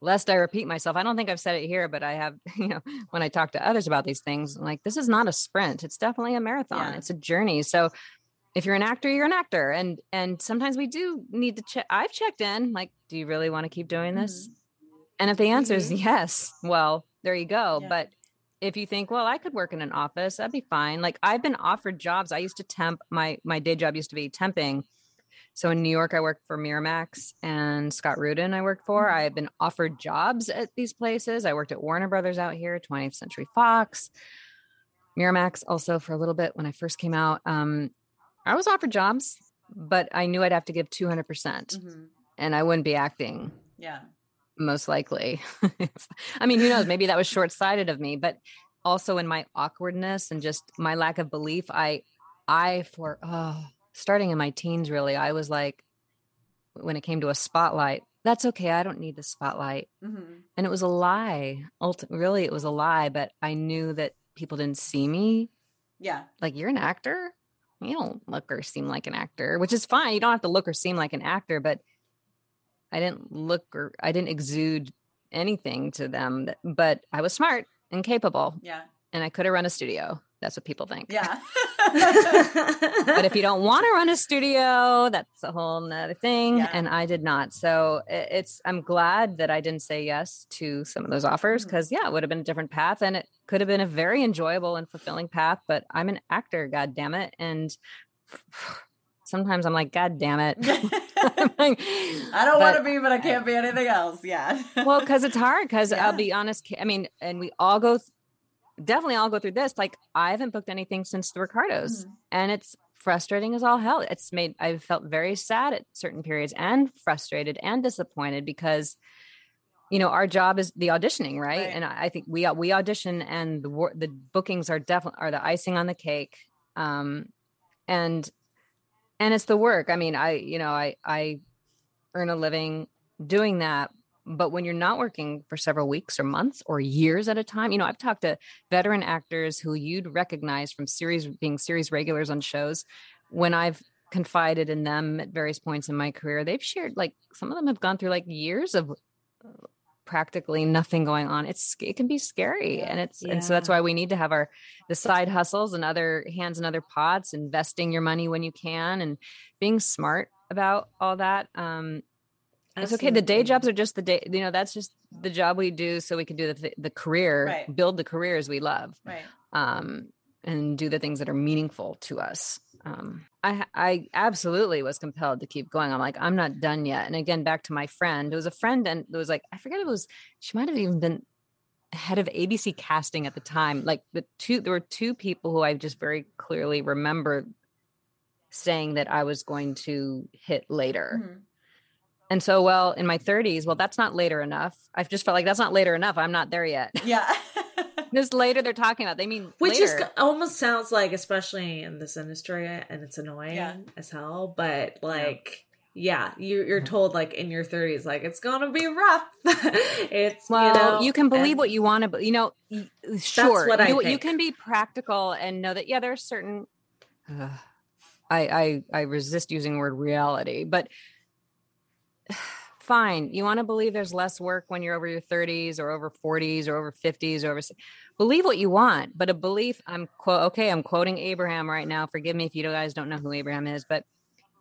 lest I repeat myself, I don't think I've said it here, but I have, you know, when I talk to others about these things, I'm like, this is not a sprint. It's definitely a marathon. Yeah. It's a journey. So if you're an actor, you're an actor. And, and sometimes we do need to check. I've checked in, like, do you really want to keep doing this? Mm-hmm. And if the answer is mm-hmm. yes, well, there you go. Yeah. But if you think, well, I could work in an office, that'd be fine. Like I've been offered jobs. I used to temp. My my day job used to be temping. So in New York, I worked for Miramax and Scott Rudin. I worked for. Mm-hmm. I have been offered jobs at these places. I worked at Warner Brothers out here, 20th Century Fox, Miramax also for a little bit when I first came out. Um, I was offered jobs, but I knew I'd have to give 200 percent, mm-hmm. and I wouldn't be acting. Yeah most likely. I mean, who knows? Maybe that was short sighted of me, but also in my awkwardness and just my lack of belief, I, I, for, oh, starting in my teens, really, I was like, when it came to a spotlight, that's okay. I don't need the spotlight. Mm-hmm. And it was a lie. Really, it was a lie, but I knew that people didn't see me. Yeah. Like, you're an actor? You don't look or seem like an actor, which is fine. You don't have to look or seem like an actor, but I didn't look or I didn't exude anything to them, that, but I was smart and capable. Yeah. And I could have run a studio. That's what people think. Yeah. but if you don't want to run a studio, that's a whole nother thing. Yeah. And I did not. So it's, I'm glad that I didn't say yes to some of those offers because, mm-hmm. yeah, it would have been a different path and it could have been a very enjoyable and fulfilling path. But I'm an actor, God damn it. And sometimes I'm like, God damn it. like, I don't want to be, but I can't be anything else. Yeah. well, because it's hard. Because yeah. I'll be honest. I mean, and we all go, definitely all go through this. Like, I haven't booked anything since the Ricardos, mm-hmm. and it's frustrating as all hell. It's made I've felt very sad at certain periods, and frustrated and disappointed because you know our job is the auditioning right, right. and I, think we we audition and the the bookings are definitely are the icing on the cake um and and it's the work i mean i you know i i earn a living doing that but when you're not working for several weeks or months or years at a time you know i've talked to veteran actors who you'd recognize from series being series regulars on shows when i've confided in them at various points in my career they've shared like some of them have gone through like years of practically nothing going on it's it can be scary and it's yeah. and so that's why we need to have our the side hustles and other hands and other pots investing your money when you can and being smart about all that um it's okay the day jobs are just the day you know that's just the job we do so we can do the the career right. build the careers we love right um and do the things that are meaningful to us um, I I absolutely was compelled to keep going. I'm like, I'm not done yet. And again, back to my friend. It was a friend, and it was like, I forget if it was. She might have even been head of ABC casting at the time. Like the two, there were two people who I just very clearly remember saying that I was going to hit later. Mm-hmm. And so, well, in my 30s, well, that's not later enough. I've just felt like that's not later enough. I'm not there yet. Yeah. this later they're talking about. They mean which later. is almost sounds like, especially in this industry, and it's annoying yeah. as hell. But like, yeah, yeah you, you're mm-hmm. told like in your 30s, like it's gonna be rough. it's well, you, know, you can believe what you want to, but you know, sure, what you, you, can be practical and know that yeah, there are certain. Uh, I I I resist using the word reality, but fine. You want to believe there's less work when you're over your 30s or over 40s or over 50s or over believe what you want, but a belief I'm quote okay, I'm quoting Abraham right now. Forgive me if you guys don't know who Abraham is, but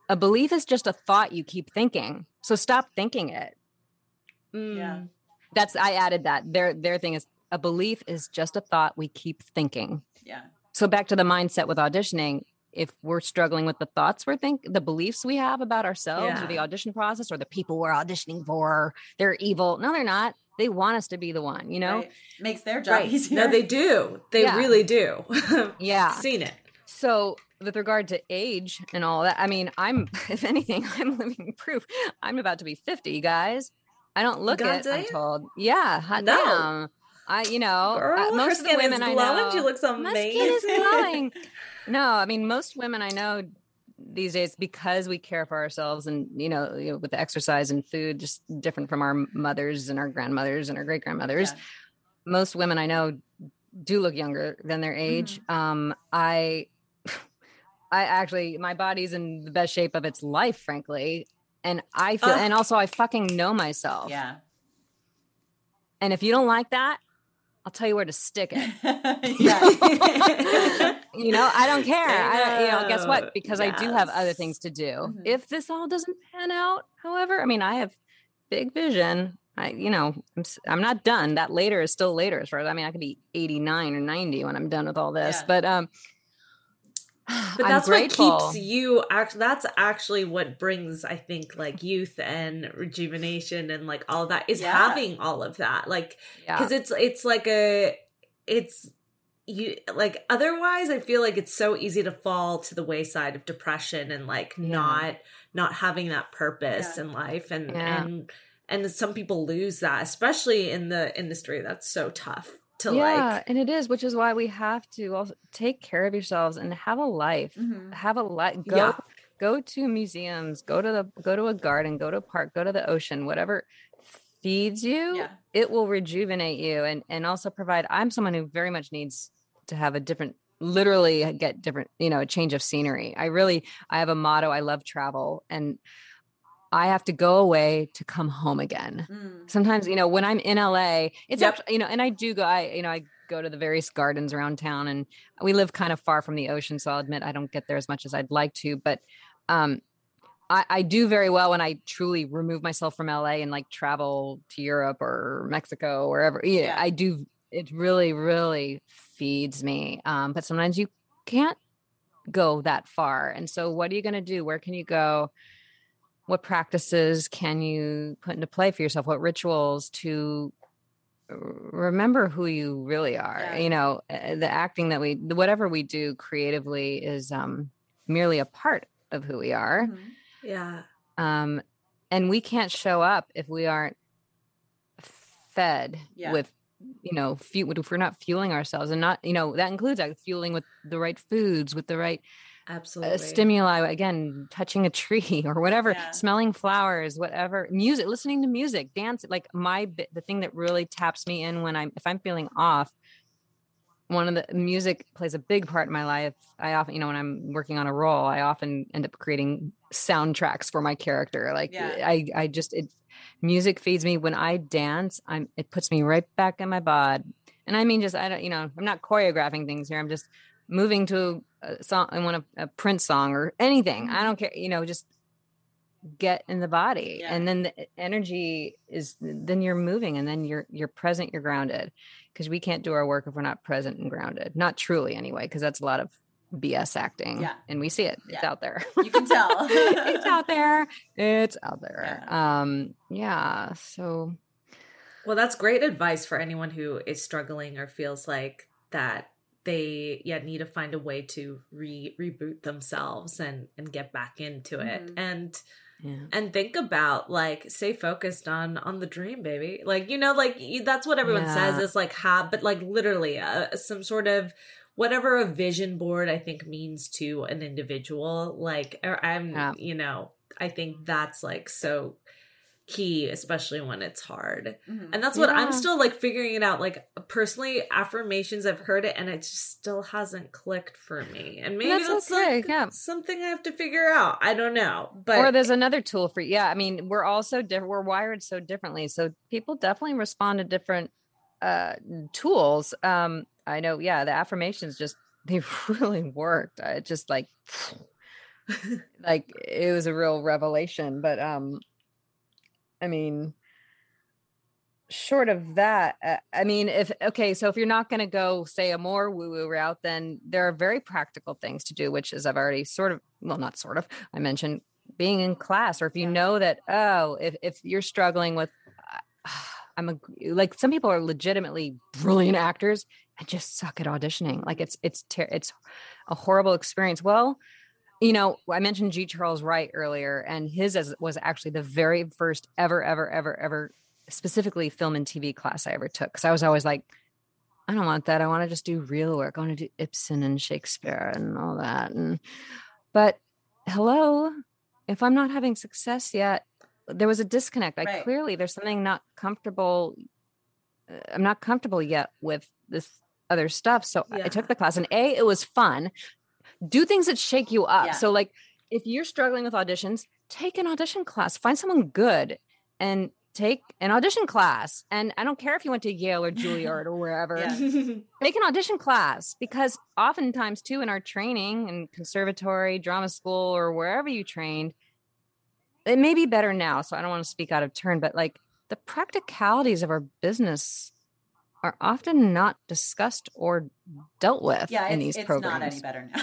a belief is just a thought you keep thinking. So stop thinking it. Mm. Yeah. That's I added that. Their their thing is a belief is just a thought we keep thinking. Yeah. So back to the mindset with auditioning, if we're struggling with the thoughts we're think the beliefs we have about ourselves yeah. or the audition process or the people we're auditioning for they're evil no they're not they want us to be the one you know right. makes their job right. easier no they do they yeah. really do yeah seen it so with regard to age and all that i mean i'm if anything i'm living proof i'm about to be 50 guys i don't look God it i'm told yeah hot no. damn I, you know, Girl, uh, most of the women I know, she looks amazing. My skin is glowing. No, I mean most women I know these days because we care for ourselves and you know, you know with the exercise and food just different from our mothers and our grandmothers and our great grandmothers. Yeah. Most women I know do look younger than their age. Mm-hmm. Um I I actually my body's in the best shape of its life frankly and I feel uh, and also I fucking know myself. Yeah. And if you don't like that, I'll tell you where to stick it. yeah. you know, I don't care. I, you know, guess what? Because yes. I do have other things to do. Mm-hmm. If this all doesn't pan out, however, I mean, I have big vision. I, you know, I'm, I'm not done. That later is still later as far as I mean, I could be 89 or 90 when I'm done with all this. Yeah. But um, but that's what keeps you actually that's actually what brings i think like youth and rejuvenation and like all that is yeah. having all of that like because yeah. it's it's like a it's you like otherwise i feel like it's so easy to fall to the wayside of depression and like yeah. not not having that purpose in life and and and some people lose that especially in the industry that's so tough to yeah, like and it is which is why we have to also take care of yourselves and have a life mm-hmm. have a life go yeah. go to museums go to the go to a garden go to a park go to the ocean whatever feeds you yeah. it will rejuvenate you and and also provide i'm someone who very much needs to have a different literally get different you know a change of scenery i really i have a motto i love travel and I have to go away to come home again. Mm. Sometimes, you know, when I'm in LA, it's yep. actually, you know, and I do go, I, you know, I go to the various gardens around town and we live kind of far from the ocean. So I'll admit I don't get there as much as I'd like to, but, um, I, I do very well when I truly remove myself from LA and like travel to Europe or Mexico, or wherever. Yeah, yeah. I do. It really, really feeds me. Um, but sometimes you can't go that far. And so what are you going to do? Where can you go? What practices can you put into play for yourself? What rituals to remember who you really are? Yeah. You know, eh, the acting that we, whatever we do creatively is um, merely a part of who we are. Mm-hmm. Yeah. Um, and we can't show up if we aren't fed yeah. with you know if we're not fueling ourselves and not you know that includes like fueling with the right foods with the right Uh, absolutely. stimuli again touching a tree or whatever yeah. smelling flowers whatever music listening to music dance like my the thing that really taps me in when i'm if i'm feeling off one of the music plays a big part in my life. I often you know when i'm working on a role i often end up creating soundtracks for my character. Like yeah. i i just it music feeds me. When i dance i'm it puts me right back in my bod. And i mean just i don't you know i'm not choreographing things here. I'm just moving to a song I want a, a Prince song or anything. I mm-hmm. don't care, you know, just get in the body yeah. and then the energy is then you're moving and then you're you're present you're grounded because we can't do our work if we're not present and grounded not truly anyway because that's a lot of BS acting. Yeah. And we see it. It's Yeah. out there. You can tell. it's out there. It's out there. Um, yeah. So Well, that's great advice for anyone who is struggling or feels like that they yeah need to find a way to re reboot themselves and and get back into it Mhm. and yeah. and think about like stay focused on on the dream baby like you know like you- that's what everyone says is like have but like literally uh, some sort of whatever a vision board i think means to an individual like or i'm Yeah. you know i think that's like so key especially when it's hard. Mhm. and that's what i'm still like figuring it out. Like personally affirmations i've heard it and it just still hasn't clicked for me. And maybe That's that's, okay, like yeah. something i have to figure out. I don't know but or there's another tool for yeah i mean we're all so different we're wired so differently. So people definitely respond to different uh tools. Um i know yeah the affirmations just they really worked. I just like like it was a real revelation. But um i mean short of that uh, i mean if okay so if you're not going to go say a more woo woo route then there are very practical things to do which is i've already sort of well not sort of i mentioned being in class or if you know that oh if, if you're struggling with uh, i'm a like some people are legitimately brilliant actors and just suck at auditioning. Like it's it's ter- it's a horrible experience. Well you know i mentioned g charles wright earlier and his as, was actually the very first ever ever ever ever specifically film and tv class i ever took because i was always like i don't want that. I want to just do real work. I want to do ibsen and shakespeare and all that and but hello if i'm not having success yet there was a disconnect. I Right. clearly there's something not comfortable uh, i'm not comfortable yet with this other stuff so i took the class and a it was fun do things that shake you up Yeah. so like if you're struggling with auditions take an audition class find someone good and take an audition class and i don't care if you went to yale or juilliard or wherever Yeah. take an audition class because oftentimes too in our training in conservatory drama school or wherever you trained it may be better now so i don't want to speak out of turn but like the practicalities of our business are often not discussed or dealt with yeah, in it's, these it's programs not any better now.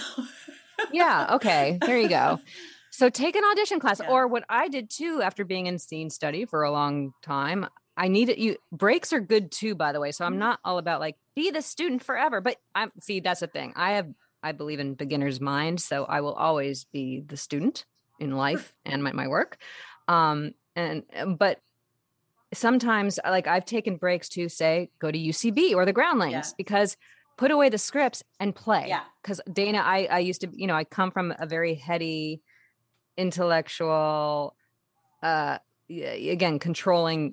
yeah okay there you go so take an audition class Yeah. or what i did too after being in scene study for a long time i needed you breaks are good too by the way so i'm Mhm. not all about like be the student forever but i'm see that's the thing i have i believe in beginner's mind so i will always be the student in life and my, my work um and but sometimes like i've taken breaks to say go to ucb or the groundlings Yeah. because put away the scripts and play Yeah. because dana i i used to you know i come from a very heady intellectual uh again controlling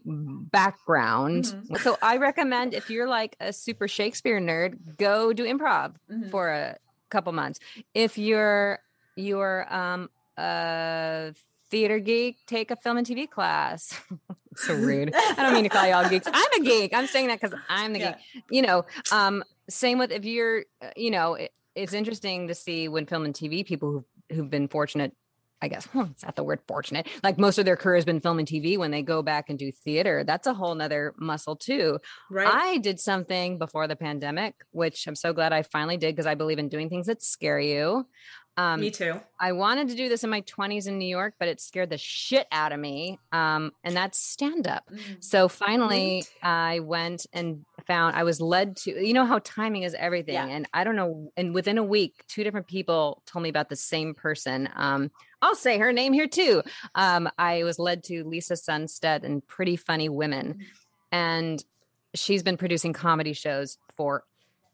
background Mhm. so i recommend if you're like a super shakespeare nerd go do improv Mhm. for a couple months if you're you're um a theater geek take a film and tv class. So rude. I don't mean to call you all geeks. I'm a geek. I'm saying that because i'm the Yeah. geek. You know um same with if you're uh, you know it, it's interesting to see when film and tv people who've, who've been fortunate i guess hmm, it's not the word fortunate? Like most of their career has been film and tv when they go back and do theater. That's a whole nother muscle too. Right. I did something before the pandemic, which I'm so glad I finally did because I believe in doing things that scare you. Um, me too I wanted to do this in my 20s in New York, but it scared the shit out of me. Um, and that's stand up. Mhm. So finally, I went and found I was led to, you know, how timing is everything. Yeah. And I don't know. And within a week, two different people told me about the same person. Um, I'll say her name here too. Um, I was led to Lisa Sundstedt and Pretty Funny Women. And she's been producing comedy shows for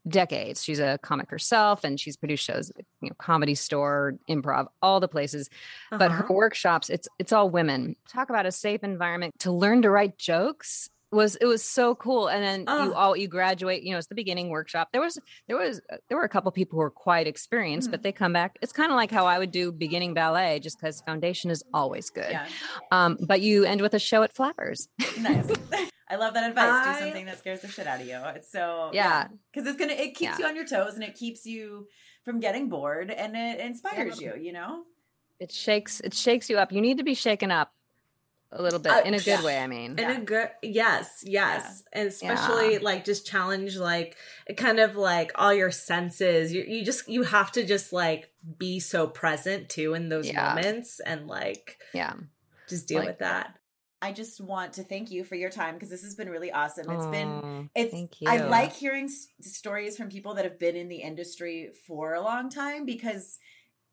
decades. She's a comic herself and she's produced shows, you know, comedy store, improv, all the places. But her Uh-huh. workshops, it's it's all women. Talk about a safe environment to learn to write jokes was it was so cool and then you all you graduate you know it's the beginning workshop there was there was there were a couple people who were quite experienced but they come back it's kind of like how i would do beginning ballet just because foundation is always good Yeah. um but you end with a show at flappers Nice. I love that advice. I- Do something that scares the shit out of you. It's so Yeah. because it's gonna it keeps Yeah. you on your toes and it keeps you from getting bored and it inspires you. You know. it shakes it shakes you up you need to be shaken up a little bit uh, in a good yeah. way. I mean, in yeah. a good yes, yes, yeah. and especially like just challenge like kind of like all your senses. You you just you have to just like be so present too in those moments and like yeah, just deal like, with that. I just want to thank you for your time because this has been really awesome. It's oh, been it's thank you. I like hearing s- stories from people that have been in the industry for a long time because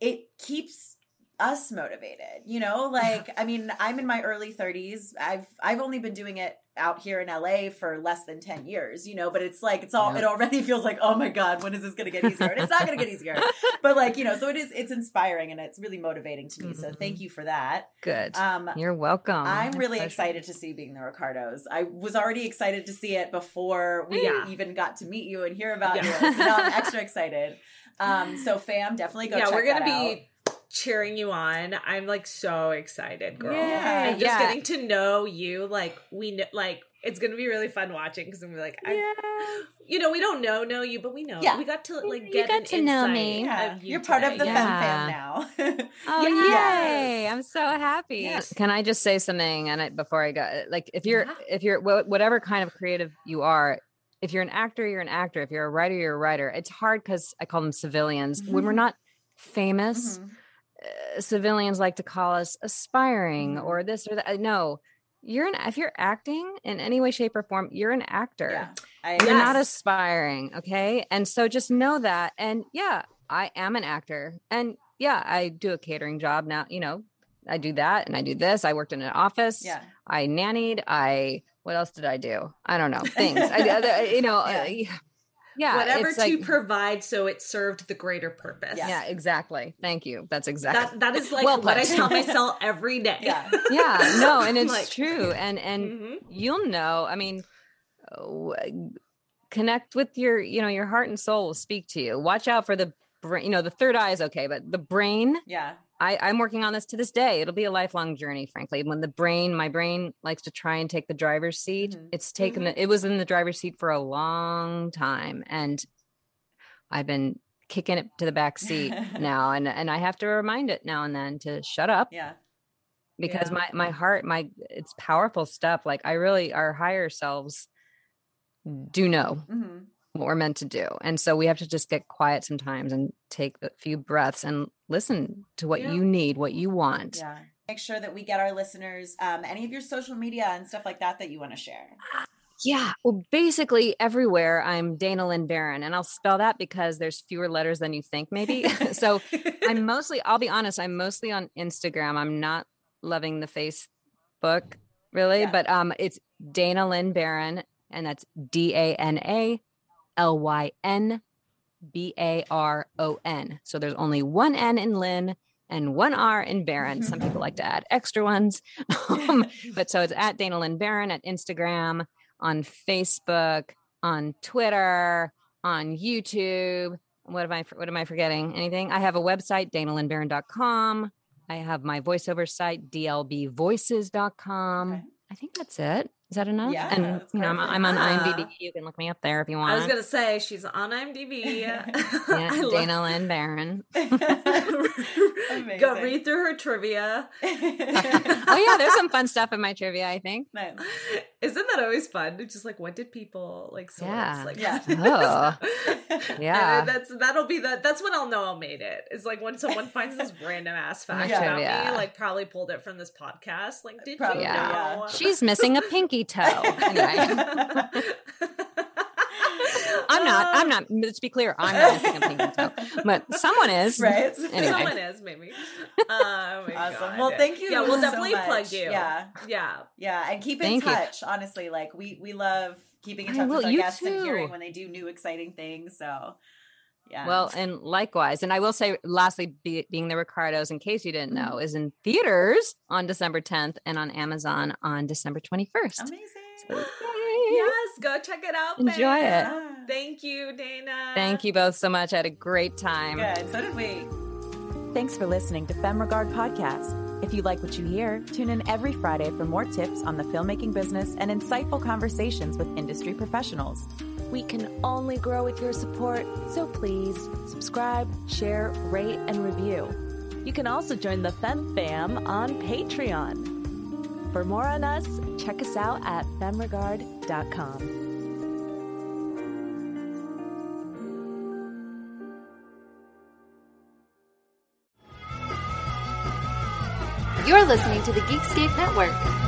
it keeps us motivated you know like i mean i'm in my early 30s i've i've only been doing it out here in la for less than 10 years you know but it's like it's all yeah. it already feels like oh my god when is this gonna get easier and it's not gonna get easier but like you know so it is it's inspiring and it's really motivating to me mm-hmm. so thank mm-hmm. you for that good um you're welcome i'm really excited to see being the ricardos i was already excited to see it before we yeah. even got to meet you and hear about yeah. you so now i'm extra excited um so fam definitely go yeah we're gonna be out cheering you on. I'm like so excited, girl. Yeah, and just yeah. getting to know you, like we know, like it's gonna be really fun watching because I'm like, yeah. you know, we don't know know you, but we know. Yeah. we got to like get you got to know me. Yeah. You are part of the yeah. fan now. oh yay! Yes. I'm so happy. Yes. Can I just say something? And I, before I go, like if you're if you're whatever kind of creative you are, if you're an actor, you're an actor. If you're a writer, you're a writer. It's hard because I call them civilians mm-hmm. when we're mm-hmm. not famous. Mm-hmm uh, civilians like to call us aspiring mm-hmm. or this or that. No, you're an if you're acting in any way, shape, or form, you're an actor. Yeah, I, you're yes. not aspiring. Okay. And so just know that. And yeah, I am an actor. And yeah, I do a catering job now, you know, I do that and I do this. I worked in an office. Yeah. I nannied. I what else did I do? I don't know things. I, you know, yeah. Yeah whatever to like, provide so it served the greater purpose. Yeah, yeah exactly. Thank you. That's exactly that, that is like well what i tell myself every day. Yeah. Yeah no and it's like, true and and mm-hmm. you'll know i mean connect with your you know your heart and soul will speak to you. Watch out for the brain you know the third eye is okay but the brain yeah I, I'm working on this to this day. It'll be a lifelong journey, frankly. When the brain, my brain likes to try and take the driver's seat. Mm-hmm. It's taken mm-hmm. the, it was in the driver's seat for a long time. And I've been kicking it to the back seat now. And and I have to remind it now and then to shut up. Yeah. Because yeah. my my heart, my it's powerful stuff. Like I really our higher selves do know. Mm-hmm what we're meant to do. And so we have to just get quiet sometimes and take a few breaths and listen to what yeah. you need, what you want. Yeah. Make sure that we get our listeners um, any of your social media and stuff like that that you want to share. Yeah. Well, basically everywhere I'm Dana Lyn Baron, and I'll spell that because there's fewer letters than you think, maybe. so I'm mostly, I'll be honest, I'm mostly on Instagram. I'm not loving the Facebook really, yeah. but um, it's Dana Lyn Baron, and that's D A N A L Y N B A R O N. So there's only one N in Lyn and one R in Baron. Some people like to add extra ones. Um, but so it's at Dana Lyn Baron at Instagram, on Facebook, on Twitter, on YouTube. What am I what am I forgetting? Anything? I have a website, danalynbaron.com. I have my voiceover site, dlbvoices.com. Okay. I think that's it. Is that enough? Yeah. And you know, I'm, I'm, on uh, IMDb. You can look me up there if you want. I was gonna say she's on IMDb. yeah, Dana Lyn Baron. Go read through her trivia. oh yeah, there's some fun stuff in my trivia. I think. Nice. Isn't that always fun? It's just like, what did people like? Source? Yeah. Like, yeah. oh. yeah. that's that'll be that. That's when I'll know I made it. it. Is like when someone finds this random ass fact yeah. about yeah. me, like probably pulled it from this podcast. Like, did probably, you know? She's missing a pinky toe. Anyway. I'm not. I'm not. Let's be clear. I'm not missing a pinky toe, but someone is. Right. Anyway. Someone is maybe. Oh awesome. God. Well, thank you. Yeah, we'll so definitely much. plug you. Yeah. Yeah. Yeah, and keep in thank touch. You. Honestly, like we we love keeping in touch with our guests too. and hearing when they do new exciting things. So. Yeah. Well, and likewise. And I will say, lastly, be, being the Ricardos, in case you didn't know, mm-hmm. is in theaters on December 10th and on Amazon on December 21st. Amazing. So, yes, go check it out. Enjoy it. Thank you, Dana. Thank you both so much. I had a great time. Good. So did we. Thanks for listening to Femme Regard Podcast. If you like what you hear, tune in every Friday for more tips on the filmmaking business and insightful conversations with industry professionals. We can only grow with your support, so please subscribe, share, rate, and review. You can also join the Femme Fam on Patreon. For more on us, check us out at femregard.com. You're listening to the Geekscape Network.